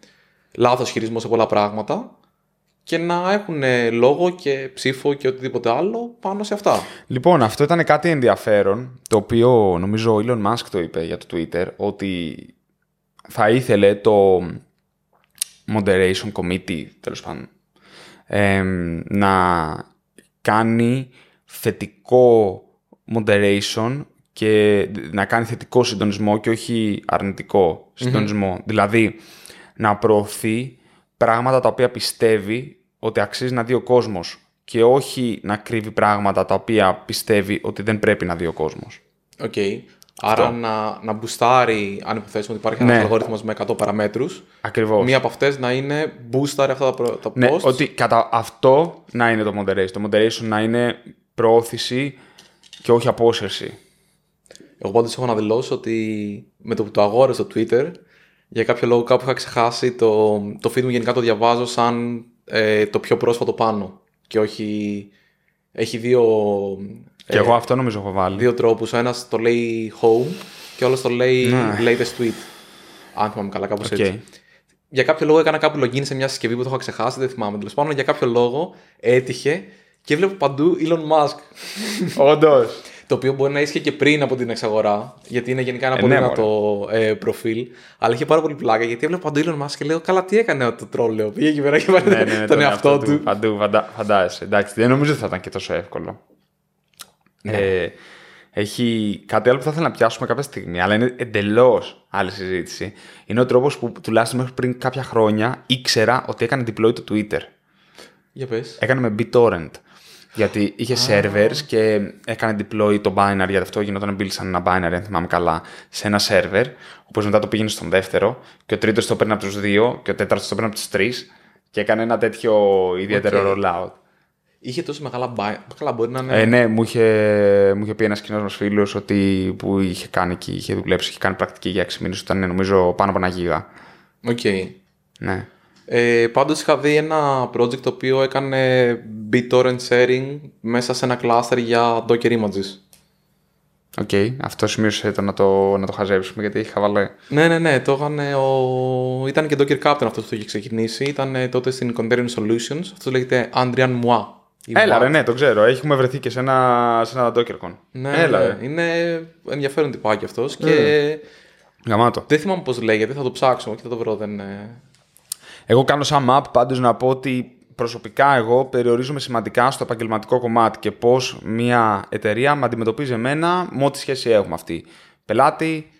λάθος χειρισμός σε πολλά πράγματα και να έχουν ε, λόγο και ψήφο και οτιδήποτε άλλο πάνω σε αυτά. Λοιπόν, αυτό ήταν κάτι ενδιαφέρον, το οποίο νομίζω ο Elon Musk το είπε για το Twitter, ότι θα ήθελε το Moderation Committee, τέλος πάντων, εμ, να κάνει θετικό moderation και να κάνει θετικό συντονισμό και όχι αρνητικό συντονισμό. Δηλαδή, να προωθεί πράγματα τα οποία πιστεύει ότι αξίζει να δει ο κόσμος και όχι να κρύβει πράγματα τα οποία πιστεύει ότι δεν πρέπει να δει ο κόσμος. Οκ. Άρα να, να μπουστάρει, αν υποθέσουμε ότι υπάρχει ένας Ναι. αλγόριθμος με 100 παραμέτρους, Ακριβώς. μία από αυτές να είναι μπούσταρε αυτά τα, προ- τα Ναι, posts. ότι κατά αυτό να είναι το moderation. Το moderation να είναι προώθηση και όχι απόσυρση. Εγώ πάντως έχω να δηλώσω ότι με το που το αγόρασα στο Twitter, για κάποιο λόγο κάπου είχα ξεχάσει το, το feed μου γενικά το διαβάζω σαν ε, το πιο πρόσφατο πάνω. Και όχι... Έχει δύο, Και εγώ αυτό νομίζω έχω βάλει. δύο τρόπους. Ο ένας το λέει home και ο άλλος το λέει Ναι. latest tweet. Αν θυμάμαι καλά, κάπως Οκ. έτσι. Για κάποιο λόγο έκανα κάπου login σε μια συσκευή που το είχα ξεχάσει, δεν θυμάμαι τέλος πάντων. Για κάποιο λόγο έτυχε και έβλεπα παντού Elon Musk. Όντως. Το οποίο μπορεί να ίσχυε και πριν από την εξαγορά, γιατί είναι γενικά ένα Ε, πολύ ναι, δυνατό ε, προφίλ. Αλλά είχε πάρα πολύ πλάκα γιατί έβλεπα παντού Elon Musk και λέω: Καλά, τι έκανε το τρόλ, λέω. Πήγε εκεί πέρα και βάλε ναι, ναι, ναι, τον εαυτό του. Παντού, φαντα, φαντάζεσαι. Εντάξει, δεν νομίζω ότι θα ήταν και τόσο εύκολο. Ναι. Ε, έχει κάτι άλλο που θα ήθελα να πιάσουμε κάποια στιγμή, αλλά είναι εντελώς άλλη συζήτηση. Είναι ο τρόπος που τουλάχιστον μέχρι πριν κάποια χρόνια ήξερα ότι έκανε deploy το Twitter. Για πες. Έκανε με BitTorrent. Γιατί είχε servers και έκανε deploy το binary, γιατί αυτό γινόταν build σαν ένα binary, αν θυμάμαι καλά, σε ένα server. Όπως μετά το πήγαινε στον δεύτερο, και ο τρίτος το παίρνει από τους δύο, και ο τέταρτος το παίρνει από τους τρεις, και έκανε ένα τέτοιο ιδιαίτερο Οκ. rollout. Είχε τόσο μεγάλα binary. Καλά, μπορεί να είναι. Ε, ναι, μου είχε, μου είχε πει ένας κοινός μας φίλος ότι που είχε κάνει και είχε δουλέψει, είχε κάνει πρακτική για 6 μήνες, ήταν νομίζω πάνω από ένα γίγα. Οκ. Ναι. Ε, Πάντως είχα δει ένα project το οποίο έκανε BitTorrent sharing μέσα σε ένα cluster για Docker images. Οκ, αυτό σημείωσε το να το, να το χαζέψουμε γιατί είχα βάλει. Ναι, ναι, ναι. Το έκανε ο... Ήταν και Docker Captain αυτός που το είχε ξεκινήσει. Ήταν ε, τότε στην Container Solutions. Αυτός λέγεται Adrian Mouat. Ή Έλα, Mouat. ρε, ναι, το ξέρω. Έχουμε βρεθεί και σε ένα, σε ένα DockerCon. Ναι, Έλα, ναι. ρε. Είναι ενδιαφέρον τυπάκι αυτός. Και Γαμάτο. δεν θυμάμαι πώς λέγεται. Θα το ψάξω και θα το βρω. Δεν... ε, Εγώ κάνω σαν map πάντως να πω ότι προσωπικά εγώ περιορίζομαι σημαντικά στο επαγγελματικό κομμάτι και πώς μια εταιρεία με αντιμετωπίζει εμένα με ό,τι σχέση έχουμε αυτή. Πελάτη,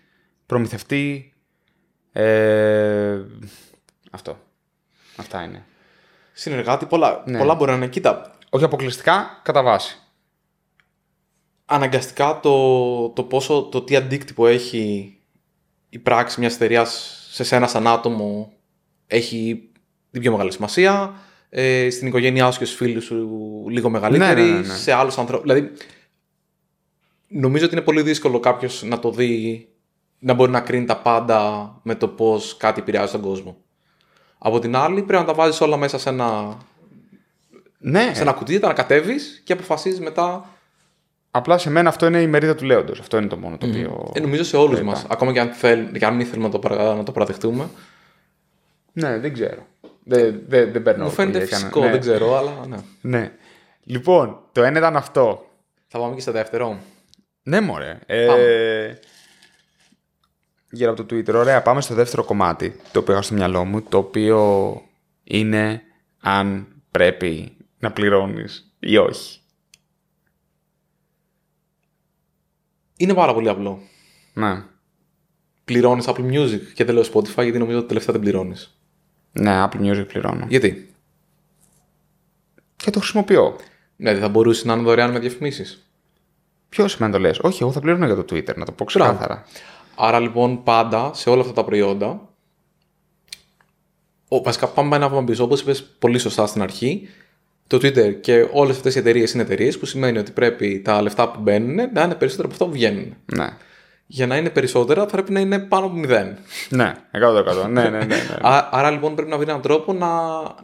προμηθευτή, ε, αυτό. Αυτά είναι. Συνεργάτη, πολλά, Ναι. πολλά μπορεί να είναι. Κοίτα, Όχι αποκλειστικά, κατά βάση. αναγκαστικά το, το πόσο, το τι αντίκτυπο έχει η πράξη μιας εταιρείας σε σένα σαν άτομο έχει την πιο μεγάλη σημασία. Ε, στην οικογένειά σου και στους φίλους σου λίγο μεγαλύτερη. Ναι, ναι, ναι, ναι. Σε άλλους ανθρώπους. Δηλαδή, νομίζω ότι είναι πολύ δύσκολο κάποιος να το δει, να μπορεί να κρίνει τα πάντα με το πώς κάτι επηρεάζει τον κόσμο. Από την άλλη, πρέπει να τα βάζεις όλα μέσα σε ένα, Ναι, σε ένα κουτί, τα ανακατεύεις και αποφασίζεις μετά απλά σε μένα αυτό είναι η μερίδα του λέοντος. Αυτό είναι το μόνο το οποίο... Ε, νομίζω σε όλους μας. Ακόμα και αν, θέλ, και αν μην θέλουμε να το, παρα, να το παραδεχτούμε. Ναι, δεν ξέρω. Δεν, δεν, δεν παίρνω. Μου φαίνεται έκανα- φυσικό, ναι. δεν ξέρω, αλλά ναι. Ναι. Λοιπόν, το ένα ήταν αυτό. Θα πάμε και στο δεύτερο. Ναι, μωρέ. Ε, γύρω από το Twitter. Ωραία, πάμε στο δεύτερο κομμάτι, το οποίο είχα στο μυαλό μου, το οποίο είναι αν πρέπει να πληρώνεις ή όχι. Είναι πάρα πολύ απλό. Ναι. Πληρώνεις Apple Music και δεν λέω Spotify γιατί νομίζω ότι τελευταία δεν πληρώνεις. Ναι, Apple Music πληρώνω. Γιατί; Και το χρησιμοποιώ. Ναι, δεν θα μπορούσε να είναι δωρεάν με διαφημίσεις. Ποιο σημαίνει το λες; Όχι, εγώ θα πληρώνω για το Twitter, να το πω ξεκάθαρα. Άρα λοιπόν πάντα σε όλα αυτά τα προϊόντα. Ο, βασικά πάμε ένα βήμα πίσω. Όπως είπες πολύ σωστά στην αρχή, το Twitter και όλες αυτές οι εταιρείες είναι εταιρείες που σημαίνει ότι πρέπει τα λεφτά που μπαίνουν να είναι περισσότερα από αυτά που βγαίνουν. Ναι. Για να είναι περισσότερα θα πρέπει να είναι πάνω από μηδέν. Ναι, 100%. ναι, ναι, ναι. ναι. Ά- Άρα λοιπόν πρέπει να βρει έναν τρόπο να,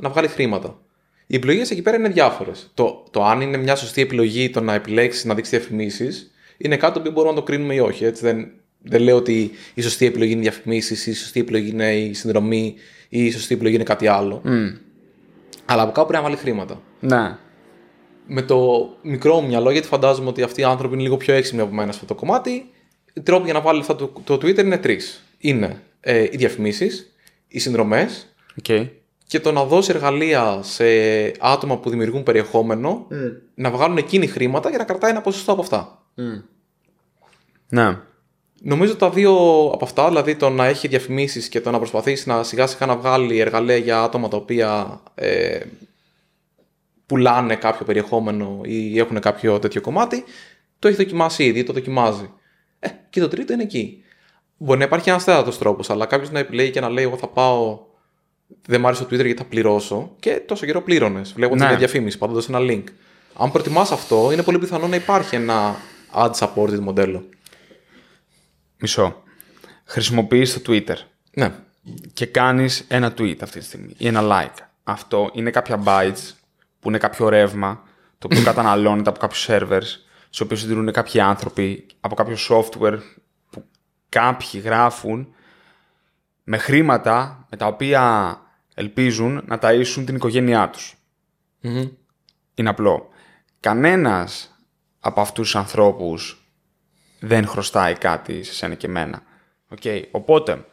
να βγάλει χρήματα. Οι επιλογές εκεί πέρα είναι διάφορες. Το, το αν είναι μια σωστή επιλογή το να επιλέξεις να δείξεις διαφημίσεις είναι κάτι που μπορούμε να το κρίνουμε ή όχι. Έτσι. Δεν, δεν λέω ότι η σωστή επιλογή είναι διαφημίσεις, ή η σωστή επιλογή είναι η συνδρομή ή η σωστή επιλογή είναι κάτι άλλο. Αλλά από κάπου πρέπει να βάλει χρήματα. Ναι. Με το μικρό μου μυαλό, γιατί φαντάζομαι ότι αυτοί οι άνθρωποι είναι λίγο πιο έξυπνοι από μένα σε αυτό το κομμάτι, οι τρόποι για να βάλει αυτά το, το Twitter είναι τρεις. Είναι ε, οι διαφημίσεις, οι συνδρομές Οκ. και το να δώσει εργαλεία σε άτομα που δημιουργούν περιεχόμενο να βγάλουν εκείνοι χρήματα για να κρατάει ένα ποσοστό από αυτά. Ναι. Νομίζω τα δύο από αυτά, δηλαδή το να έχει διαφημίσεις και το να προσπαθήσει να σιγά σιγά να βγάλει εργαλεία για άτομα τα οποία ε, πουλάνε κάποιο περιεχόμενο ή έχουν κάποιο τέτοιο κομμάτι, το έχει δοκιμάσει ήδη, το δοκιμάζει. Ε, και το τρίτο είναι εκεί. Μπορεί να υπάρχει ένα τέταρτο τρόπος, αλλά κάποιος να επιλέγει και να λέει: Εγώ θα πάω. Δεν μ' άρεσε το Twitter γιατί θα πληρώσω και τόσο καιρό πλήρωνες. Βλέποντας Ναι. μια διαφήμιση, πατώντας ένα link. Αν προτιμάς αυτό, είναι πολύ πιθανό να υπάρχει ένα ad supported μοντέλο. Μισό. Χρησιμοποιείς το Twitter Ναι. και κάνεις ένα tweet αυτή τη στιγμή ή ένα like. Αυτό είναι κάποια bytes που είναι κάποιο ρεύμα το οποίο καταναλώνεται από κάποιους servers στους οποίους συντηρούν κάποιοι άνθρωποι από κάποιο software που κάποιοι γράφουν με χρήματα με τα οποία ελπίζουν να ταΐσουν την οικογένειά τους. Μμμ. Είναι απλό. Κανένας από αυτούς τους ανθρώπους δεν χρωστάει κάτι σε σένα και εμένα. Οκ. Οπότε,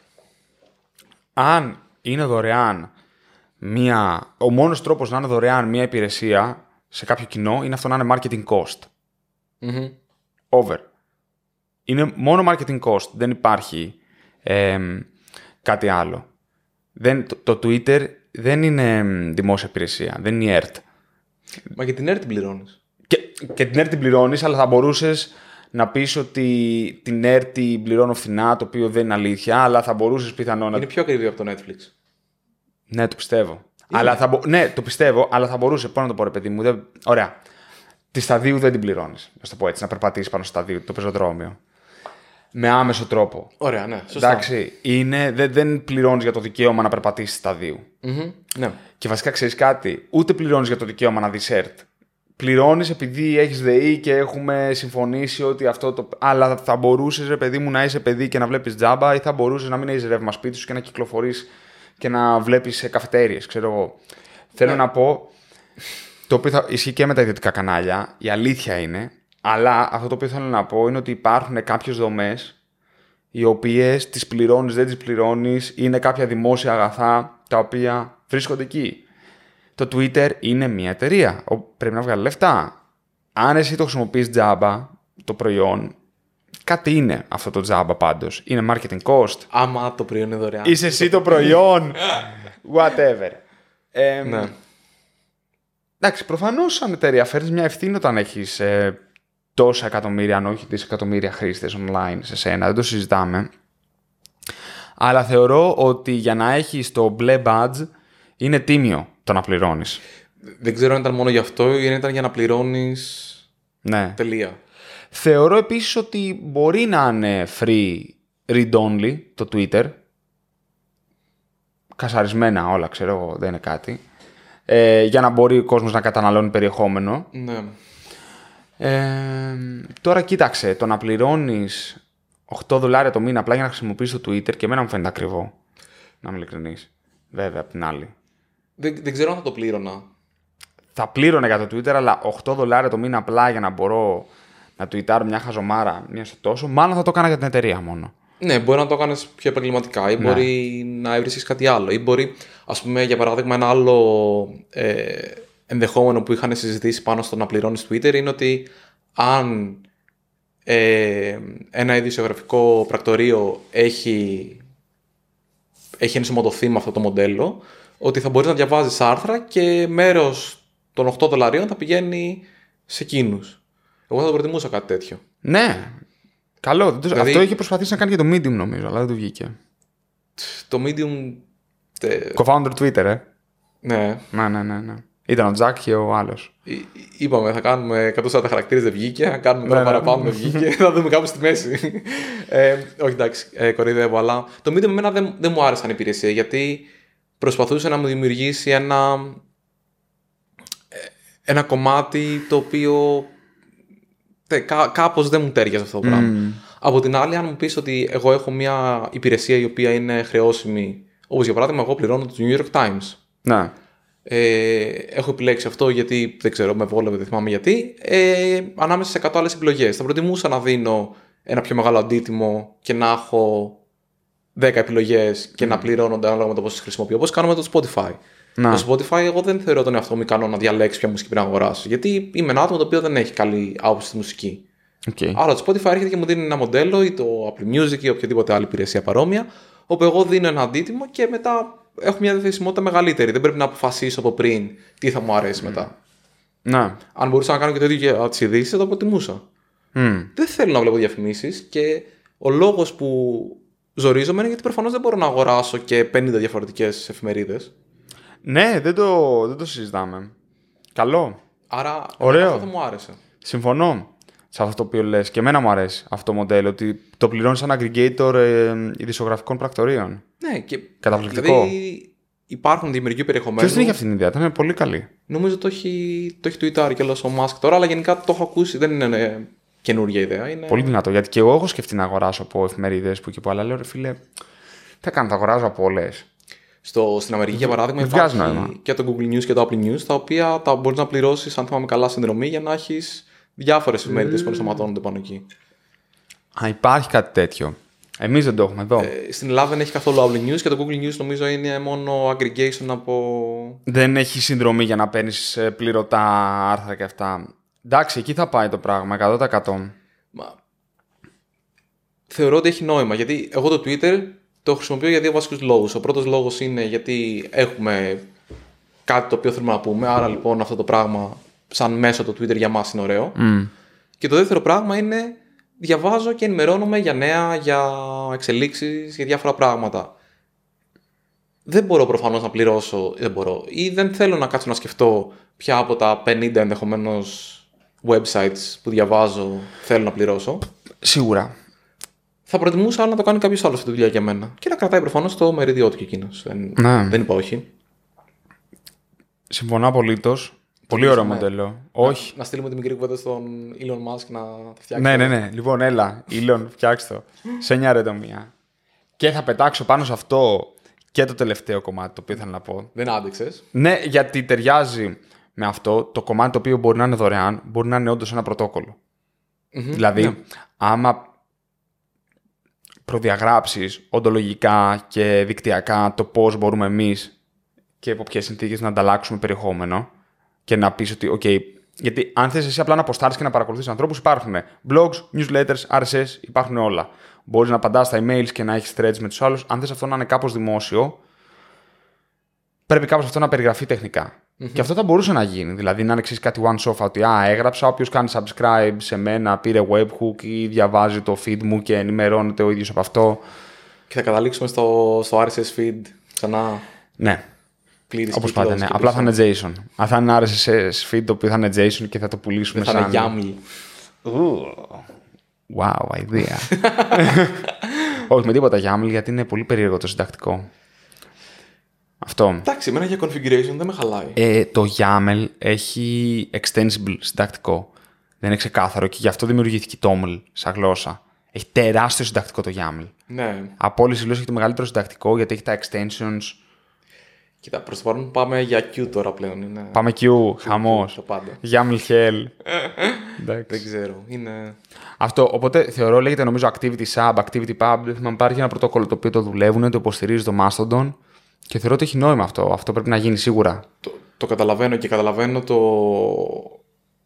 αν είναι δωρεάν μία... Ο μόνος τρόπος να είναι δωρεάν μία υπηρεσία σε κάποιο κοινό είναι αυτό να είναι marketing cost. Μμμ. Over. Είναι μόνο marketing cost. Δεν υπάρχει εμ, κάτι άλλο. Δεν, το, το Twitter δεν είναι εμ, δημόσια υπηρεσία. Δεν είναι η ERT. Μα για την ΕΡΤ την πληρώνεις. Και, και την ERT την πληρώνεις, αλλά θα μπορούσες να πεις ότι την ERT την πληρώνω φθηνά, το οποίο δεν είναι αλήθεια, αλλά θα μπορούσες πιθανόν να. Είναι πιο ακριβή από το Netflix. Ναι, το πιστεύω. Αλλά θα μπο... Ναι, το πιστεύω, αλλά θα μπορούσε. Πώς να το πω, ρε παιδί μου. Δεν... Ωραία. Τη σταδίου δεν την πληρώνεις. Να το πω έτσι, να περπατήσεις πάνω στο σταδίου, το πεζοδρόμιο. Με άμεσο τρόπο. Ωραία, ναι. Σωστά. Εντάξει, είναι, δεν, δεν πληρώνεις για το δικαίωμα να περπατήσεις σταδίου. Μμμ. Ναι. Και βασικά ξέρεις κάτι, ούτε πληρώνεις για το δικαίωμα να δεις ΕΡΤ. Πληρώνεις επειδή έχεις ΔΕΗ και έχουμε συμφωνήσει ότι αυτό το. Αλλά θα μπορούσες, ρε παιδί μου, να είσαι παιδί και να βλέπεις τζάμπα ή θα μπορούσες να μην έχεις ρεύμα σπίτι σου και να κυκλοφορείς και να βλέπεις σε καφετέρειες, ξέρω εγώ. Θέλω να πω. Το οποίο θα ισχύει και με τα ιδιωτικά κανάλια. Η αλήθεια είναι. Αλλά αυτό το οποίο θέλω να πω είναι ότι υπάρχουν κάποιες δομές οι οποίες τις πληρώνεις, δεν τις πληρώνεις, είναι κάποια δημόσια αγαθά τα οποία βρίσκονται εκεί. Το Twitter είναι μια εταιρεία. Ο- Πρέπει να βγάλει λεφτά. Αν εσύ το χρησιμοποιείς τζάμπα, το προϊόν, κάτι είναι αυτό το τζάμπα πάντως. Είναι marketing cost. Άμα το προϊόν είναι δωρεάν. Είσαι εσύ το προϊόν. Whatever. Ε, Ναι. Εντάξει, προφανώς σαν εταιρεία φέρνεις μια ευθύνη όταν έχεις τόσα εκατομμύρια, αν όχι δισεκατομμύρια χρήστες online σε σένα. Δεν το συζητάμε. Αλλά θεωρώ ότι για να έχεις το μπλε badge είναι τίμιο το να πληρώνεις. Δεν ξέρω αν ήταν μόνο γι' αυτό ή αν ήταν για να πληρώνεις. Ναι. Τελεία. Θεωρώ επίσης ότι μπορεί να είναι free read only το Twitter. Κασαρισμένα όλα, ξέρω εγώ, δεν είναι κάτι. Ε, για να μπορεί ο κόσμος να καταναλώνει περιεχόμενο. Ναι. Ε, τώρα κοίταξε, το να πληρώνεις 8 δολάρια το μήνα απλά για να χρησιμοποιήσεις το Twitter και εμένα μου φαίνεται ακριβό. Να είμαι ειλικρινής. Βέβαια, απ' την άλλη. Δεν, δεν ξέρω αν θα το πλήρωνα. Θα πλήρωνα για το Twitter, αλλά 8 δολάρια το μήνα απλά για να μπορώ να τουιτάρω μια χαζομάρα, μια στο τόσο. Μάλλον θα το έκανα για την εταιρεία μόνο. Ναι, μπορεί να το κάνει πιο επαγγελματικά ή μπορεί να έβρισκε κάτι άλλο. Ή μπορεί, ας πούμε, για παράδειγμα, ένα άλλο ε, ενδεχόμενο που είχαν συζητήσει πάνω στο να πληρώνεις Twitter είναι ότι αν ε, ένα ειδησιογραφικό πρακτορείο έχει, έχει ενσωματωθεί με αυτό το μοντέλο, ότι θα μπορείς να διαβάζεις άρθρα και μέρος των 8 δολαρίων θα πηγαίνει σε εκείνους. Εγώ θα το προτιμούσα κάτι τέτοιο. Ναι. Καλό. Δεν το- Δηλαδή- Αυτό είχε προσπαθήσει να κάνει και το Medium νομίζω, αλλά δεν του βγήκε. Το Medium. τε- Co-founder Twitter, ε. ναι, Ναι, ναι, ναι. ναι. Ήταν ο Τζακ και ο άλλος. Εί- Είπαμε, θα κάνουμε 140 χαρακτήρες, δεν βγήκε. Αν κάνουμε τώρα Ναι, ναι. παραπάνω, δεν βγήκε. θα δούμε κάπου στη μέση. ε, όχι, εντάξει, ε, κοροϊδεύω, αλλά το Medium εμένα δεν, δεν μου άρεσαν η υπηρεσία γιατί προσπαθούσε να μου δημιουργήσει ένα, ε, ένα κομμάτι το οποίο τε, κά, κάπως δεν μου τέριαζε αυτό το πράγμα. Από την άλλη, αν μου πεις ότι εγώ έχω μια υπηρεσία η οποία είναι χρεώσιμη, όπως για παράδειγμα εγώ πληρώνω το New York Times. Ναι. Ε, έχω επιλέξει αυτό γιατί δεν ξέρω, με βόλευε, δεν θυμάμαι γιατί. Ε, ανάμεσα σε 100 άλλες επιλογές. Θα προτιμούσα να δίνω ένα πιο μεγάλο αντίτιμο και να έχω 10 επιλογές και να πληρώνονται ανάλογα με το πώς τις χρησιμοποιώ. Όπως κάνουμε το Spotify. Να. Το Spotify, εγώ δεν θεωρώ τον εαυτό μου ικανό να διαλέξω ποια μουσική πρέπει να αγοράσω. Γιατί είμαι ένα άτομο το οποίο δεν έχει καλή άποψη στη μουσική. Okay. Άρα το Spotify έρχεται και μου δίνει ένα μοντέλο ή το Apple Music ή οποιαδήποτε άλλη υπηρεσία παρόμοια, όπου εγώ δίνω ένα αντίτιμο και μετά έχω μια διαθεσιμότητα μεγαλύτερη. Δεν πρέπει να αποφασίσω από πριν τι θα μου αρέσει μετά. Να. Αν μπορούσα να κάνω και το ίδιο για τις ειδήσεις, θα το αποτιμούσα. Μμ. Δεν θέλω να βλέπω διαφημίσεις και ο λόγος που ζορίζομαι είναι γιατί προφανώς δεν μπορώ να αγοράσω και 50 διαφορετικές εφημερίδες. Ναι, δεν το, δεν το συζητάμε. Καλό. Άρα Ωραίο. αυτό θα μου άρεσε. Συμφωνώ σε αυτό το οποίο λες. Και εμένα μου αρέσει αυτό το μοντέλο, ότι το πληρώνεις σαν aggregator ε, ειδησιογραφικών πρακτορείων. Ναι, και Καταπληκτικό. Δηλαδή, υπάρχουν δημιουργοί περιεχομένου. Ποιος την είχε αυτή την ιδέα, ήταν πολύ καλή. Νομίζω το έχει, το έχει tweetάρει και ο Musk τώρα, αλλά γενικά το έχω ακούσει. Δεν είναι ε, καινούργια ιδέα. Είναι... Πολύ δυνατό. Γιατί και εγώ έχω σκεφτεί να αγοράσω από εφημερίδες που και που άλλα λέω, ρε φίλε, τι θα κάνω, θα αγοράζω από όλες. Στο, στην Αμερική, για παράδειγμα, δεν βγάζει υπάρχει νόημα. και το Google News και το Apple News, τα οποία τα μπορείς να πληρώσεις, αν θυμάμαι καλά, συνδρομή για να έχεις διάφορες εφημερίδε που ενσωματώνονται πάνω εκεί. Α, υπάρχει κάτι τέτοιο. Εμείς δεν το έχουμε εδώ. Ε, στην Ελλάδα δεν έχει καθόλου Apple News και το Google News νομίζω είναι μόνο aggregation από. Δεν έχει συνδρομή για να παίρνεις πληρωτά άρθρα και αυτά. Εντάξει, εκεί θα πάει το πράγμα, 100%. Μα... Θεωρώ ότι έχει νόημα γιατί εγώ το Twitter το χρησιμοποιώ για δύο βασικούς λόγους. Ο πρώτος λόγος είναι γιατί έχουμε κάτι το οποίο θέλουμε να πούμε. Άρα λοιπόν αυτό το πράγμα, σαν μέσο το Twitter για μας είναι ωραίο. Μμ. Και το δεύτερο πράγμα είναι διαβάζω και ενημερώνομαι για νέα, για εξελίξεις, για διάφορα πράγματα. Δεν μπορώ προφανώς να πληρώσω, δεν μπορώ, ή δεν θέλω να κάτσω να σκεφτώ ποια από τα 50 ενδεχομένως websites που διαβάζω θέλω να πληρώσω. Σίγουρα. Θα προτιμούσα να το κάνει κάποιος άλλος αυτή τη δουλειά για μένα. Και να κρατάει προφανώς το μερίδιό του και εκείνος. Δεν, Ναι. δεν είπα όχι. Συμφωνώ απολύτως. Πολύ ωραίο ναι. μοντέλο. Όχι. Να στείλουμε τη μικρή κουβέντα στον Elon Musk να τα φτιάξει. Ναι, ναι, ναι. Λοιπόν, έλα, Ήλον, φτιάξτε το. Σε μια ρετομία. Και θα πετάξω πάνω σε αυτό και το τελευταίο κομμάτι το οποίο ήθελα να πω. Δεν άντεξες. Ναι, γιατί ταιριάζει με αυτό το κομμάτι το οποίο μπορεί να είναι δωρεάν, μπορεί να είναι όντως ένα πρωτόκολλο. Δηλαδή, ναι. άμα προδιαγράψεις οντολογικά και δικτυακά το πώς μπορούμε εμείς και από ποιες συνθήκες να ανταλλάξουμε περιεχόμενο και να πεις ότι, ok, γιατί αν θες εσύ απλά να αποστάρεις και να παρακολουθείς ανθρώπους, υπάρχουν blogs, newsletters, RSS, υπάρχουν όλα. Μπορείς να απαντάς στα emails και να έχεις threads με τους άλλους. Αν θες αυτό να είναι κάπως δημόσιο, πρέπει κάπως αυτό να περιγραφεί τεχνικά. Και αυτό θα μπορούσε να γίνει. Δηλαδή να είναι εξής κάτι one shot ότι α, έγραψα, όποιος κάνει subscribe σε μένα πήρε webhook ή διαβάζει το feed μου και ενημερώνεται ο ίδιος από αυτό. Και θα καταλήξουμε στο, στο RSS feed ξανά Ναι, πλήρης όπως κύκλος πάντα. Ναι. και Απλά θα πίσω. είναι JSON. Αν θα είναι RSS feed το οποίο θα είναι JSON και θα το πουλήσουμε Δεν θα σαν. είναι YAML. Wow, idea. Όχι με τίποτα YAML γιατί είναι πολύ περίεργο το συντακτικό. Αυτό. Εντάξει, εμένα για configuration δεν με χαλάει. Ε, το YAML έχει extensible συντακτικό. Δεν είναι ξεκάθαρο και γι' αυτό δημιουργήθηκε η TOML σαν γλώσσα. Έχει τεράστιο συντακτικό το YAML. Ναι. Από όλες τις γλώσσες έχει το μεγαλύτερο συντακτικό γιατί έχει τα extensions. Κοίτα, προς το παρόν πάμε για Q τώρα πλέον. Είναι... Πάμε Q, χαμός. Το πάντα. YAML hell. Εντάξει. Δεν ξέρω. Είναι... Αυτό, οπότε θεωρώ λέγεται νομίζω activity sub, activity pub. Δεν θυμάμαι, υπάρχει ένα πρωτόκολλο το οποίο το δουλεύουν, το υποστηρίζει το Mastodon και θεωρώ ότι έχει νόημα αυτό. Αυτό πρέπει να γίνει σίγουρα. Το, το καταλαβαίνω και καταλαβαίνω το.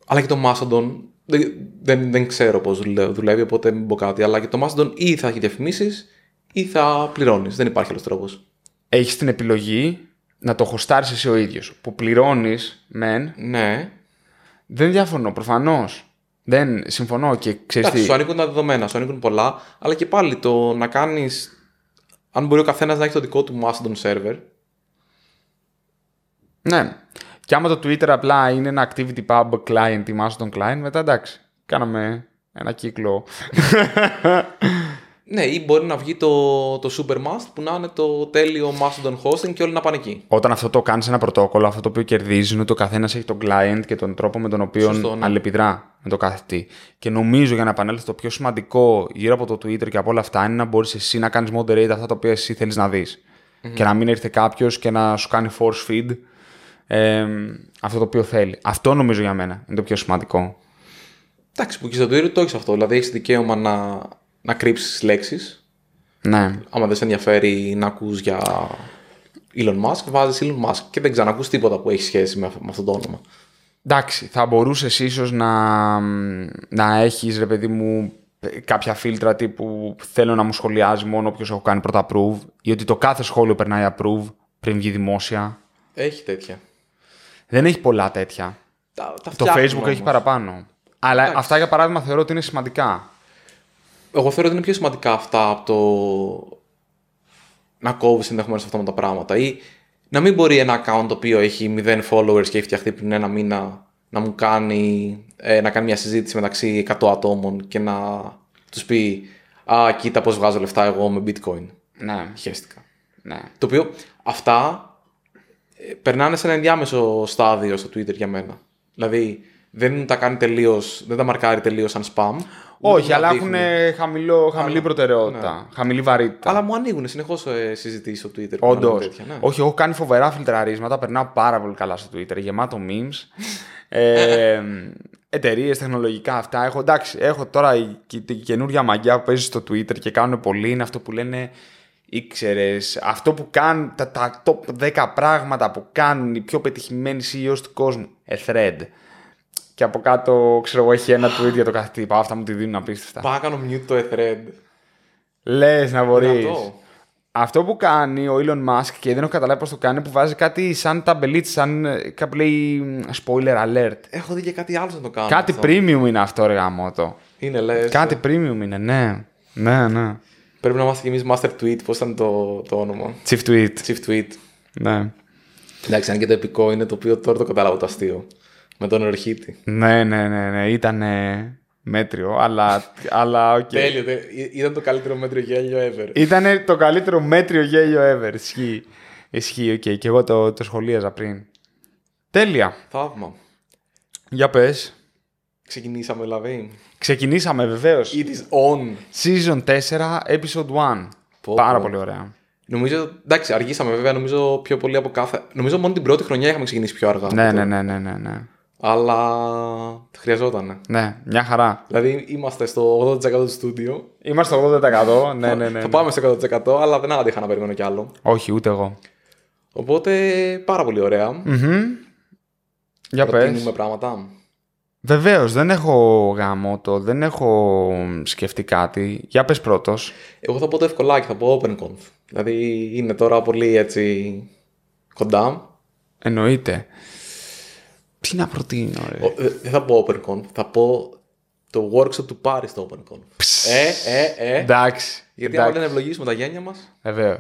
Αλλά και το Mastodon δεν, δεν, δεν ξέρω πώς δουλεύει, οπότε μην πω κάτι. Αλλά και το Mastodon ή θα έχει διαφημίσεις ή θα πληρώνεις. Δεν υπάρχει άλλος τρόπος. Έχεις την επιλογή να το χωστάρεις εσύ ο ίδιος. Που πληρώνεις, μεν. Ναι. Δεν διαφωνώ, προφανώς. Δεν συμφωνώ και ξέρεις Εντάξει, τι. σου ανήκουν τα δεδομένα, σου ανήκουν πολλά, αλλά και πάλι το να κάνεις. Αν μπορεί ο καθένας να έχει το δικό του Mastodon server. Ναι. Και άμα το Twitter απλά είναι ένα activity pub client ή Mastodon client, μετά εντάξει. Κάναμε ένα κύκλο. Ναι, ή μπορεί να βγει το, το Supermast που να είναι το τέλειο Mastodon hosting και όλοι να πάνε εκεί. Όταν αυτό το κάνεις ένα πρωτόκολλο, αυτό το οποίο κερδίζει είναι ότι ο καθένας έχει τον client και τον τρόπο με τον οποίο Σωστό, ναι. αλληλεπιδρά με το κάθε τι. Και νομίζω για να επανέλθω το πιο σημαντικό γύρω από το Twitter και από όλα αυτά είναι να μπορείς εσύ να κάνεις moderate αυτά τα οποία εσύ θέλεις να δεις. Και να μην έρθει κάποιος και να σου κάνει force feed ε, αυτό το οποίο θέλει. Αυτό νομίζω για μένα είναι το πιο σημαντικό. Εντάξει, που και στο Twitter το έχεις αυτό. Δηλαδή έχεις δικαίωμα να, να κρύψεις λέξεις. Ναι. Άμα δεν σε ενδιαφέρει να ακούς για Elon Musk, βάζεις Elon Musk και δεν ξανακούς τίποτα που έχει σχέση με, με αυτό το όνομα. Εντάξει, θα μπορούσες ίσως να, να έχεις ρε παιδί μου κάποια φίλτρα τύπου θέλω να μου σχολιάζει μόνο όποιος έχω κάνει πρώτα approve ή ότι το κάθε σχόλιο περνάει approve πριν βγει δημόσια. Έχει τέτοια. Δεν έχει πολλά τέτοια. Τα, τα Το φτιάχνουν Facebook έχει όμως. παραπάνω. Αλλά Εντάξει. αυτά για παράδειγμα θεωρώ ότι είναι σημαντικά. Εγώ θεωρώ ότι είναι πιο σημαντικά αυτά από το να κόβεις ενδεχομένως αυτά με τα πράγματα. Ή να μην μπορεί ένα account το οποίο έχει 0 followers και έχει φτιαχτεί πριν ένα μήνα να μου κάνει, ε, να κάνει μια συζήτηση μεταξύ 100 ατόμων και να τους πει Α, κοίτα πώς βγάζω λεφτά εγώ με bitcoin. Ναι, Χαίστηκα. ναι. Το οποίο αυτά ε, περνάνε σε ένα ενδιάμεσο στάδιο στο Twitter για μένα. Δηλαδή δεν τα κάνει τελείως, δεν τα μαρκάρει τελείως σαν spam. Ούτε Όχι, τα αλλά δείχνει. έχουν χαμηλό, χαμηλή Αλλά- προτεραιότητα. Χαμηλή βαρύτητα. Αλλά μου ανοίγουν συνεχώς ε, συζητήσεις στο Twitter. που Όντως. κάνουν τέτοια, ναι. Όχι, έχω κάνει φοβερά φιλτραρίσματα. Περνάω πάρα πολύ καλά στο Twitter. Γεμάτο memes. ε, Εταιρείες, τεχνολογικά αυτά. Έχω, εντάξει, έχω τώρα η, η, η καινούργια μαγιά που παίζει στο Twitter και κάνουν πολύ είναι αυτό που λένε ήξερες. Αυτό που κάνουν, τα, τα top 10 πράγματα που κάνουν οι πιο πετυχημένοι CEOs του κόσμου. A thread. Και από κάτω, ξέρω εγώ, έχει ένα tweet για το κάθε τύπο. Αυτά μου τη δίνουν απίστευτα. Πάω να κάνω mute το Ethread. Λες να μπορείς. Δυνατό. Αυτό που κάνει ο Elon Musk και δεν έχω καταλάβει πώς το κάνει, που βάζει κάτι σαν ταμπελίτ, σαν ε, κάπου λέει μ, spoiler alert. Έχω δει και κάτι άλλο να το κάνω. Κάτι αυτό. premium είναι αυτό, ρε γαμώτο. Είναι λες. Κάτι premium είναι, ναι. Ναι, ναι. Πρέπει να είμαστε κι εμείς master tweet. Πώς ήταν το, το όνομα. Chief tweet. Chief tweet. Ναι. Εντάξει, αν και το επικό είναι το οποίο τώρα το κατάλαβα το αστείο. Με τον Ορχήτη. Ναι, ναι, ναι, ναι. Ήταν μέτριο, αλλά, αλλά οκ. Τέλειο. τε- ή- Ήταν το καλύτερο μέτριο γέλιο ever. Ήταν το καλύτερο μέτριο γέλιο ever. Ισχύει. Ισχύει, οκ. Και εγώ το, το σχολίαζα πριν. Τέλεια. Θαύμα. Για πες. Ξεκινήσαμε δηλαδή. Ξεκινήσαμε βεβαίως. It is on. Season 4, episode 1. Πω, Πάρα πω. πολύ ωραία. Νομίζω, εντάξει, αργήσαμε βέβαια, νομίζω πιο πολύ από κάθε. Νομίζω μόνο την πρώτη χρονιά είχαμε ξεκινήσει πιο αργά. Ναι, ναι, ναι, ναι, ναι, ναι. Αλλά χρειαζόταν. Ναι, μια χαρά. Δηλαδή είμαστε στο 80% του στούντιο. Είμαστε στο 80%. Ναι, ναι, ναι. Θα ναι. πάμε στο 100% αλλά δεν άντεχα να περιμένω κι άλλο. Όχι, ούτε εγώ. Οπότε πάρα πολύ ωραία. Μμμ. Για πες. Προτείνουμε πράγματα. Βεβαίως, δεν έχω γάμο το, δεν έχω σκεφτεί κάτι. Για πες πρώτος. Εγώ θα πω το ευκολάκι, θα πω OpenConf. Δηλαδή είναι τώρα πολύ έτσι κοντά. Εννοείται. Τι να προτείνω, ρε. Ο- δε- Δεν θα πω OpenConf, θα πω το workshop του Πάρη στο OpenConf. Ε, ε, ε. Εντάξει. Γιατί εντάξει. άλλο να ευλογήσουμε τα γένια μας. Βεβαίω.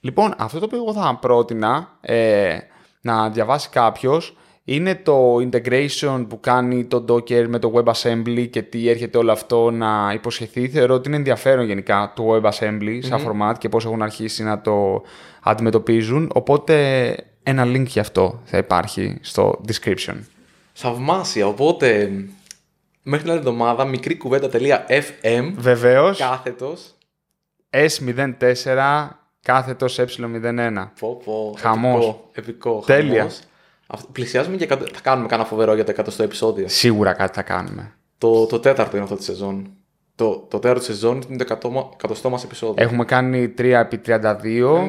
λοιπόν, αυτό το οποίο εγώ θα πρότεινα ε, να διαβάσει κάποιο είναι το integration που κάνει το Docker με το WebAssembly και τι έρχεται όλο αυτό να υποσχεθεί. Θεωρώ ότι είναι ενδιαφέρον γενικά το WebAssembly σαν format και πώς έχουν αρχίσει να το αντιμετωπίζουν. Οπότε ένα link για αυτό θα υπάρχει στο description. Θαυμάσια. Οπότε μέχρι την άλλη εβδομάδα μικρή κουβέντα.fm Βεβαίως, κάθετος. S04 κάθετος ε01. Πω, πω, Χαμός. Επικό, επικό Τέλεια. χαμός. Αυτό- Πλησιάζουμε και εκατό- θα κάνουμε κανένα φοβερό για το 100 επεισόδιο. Σίγουρα κάτι θα κάνουμε. Το, το τέταρτο είναι αυτό τη σεζόν. Το, το τέταρτο σεζόν είναι το εκατό- εκατοστό μας επεισόδιο. Έχουμε κάνει 3 επί 32,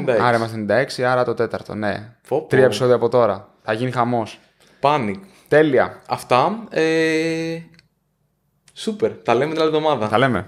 96. άρα είμαστε 96, άρα το τέταρτο, ναι. Πω, πω. Τρία επεισόδια από τώρα. Θα γίνει χαμός. Panic. Τέλεια. Αυτά. Ε... Σούπερ. Τα λέμε την άλλη εβδομάδα. Τα λέμε.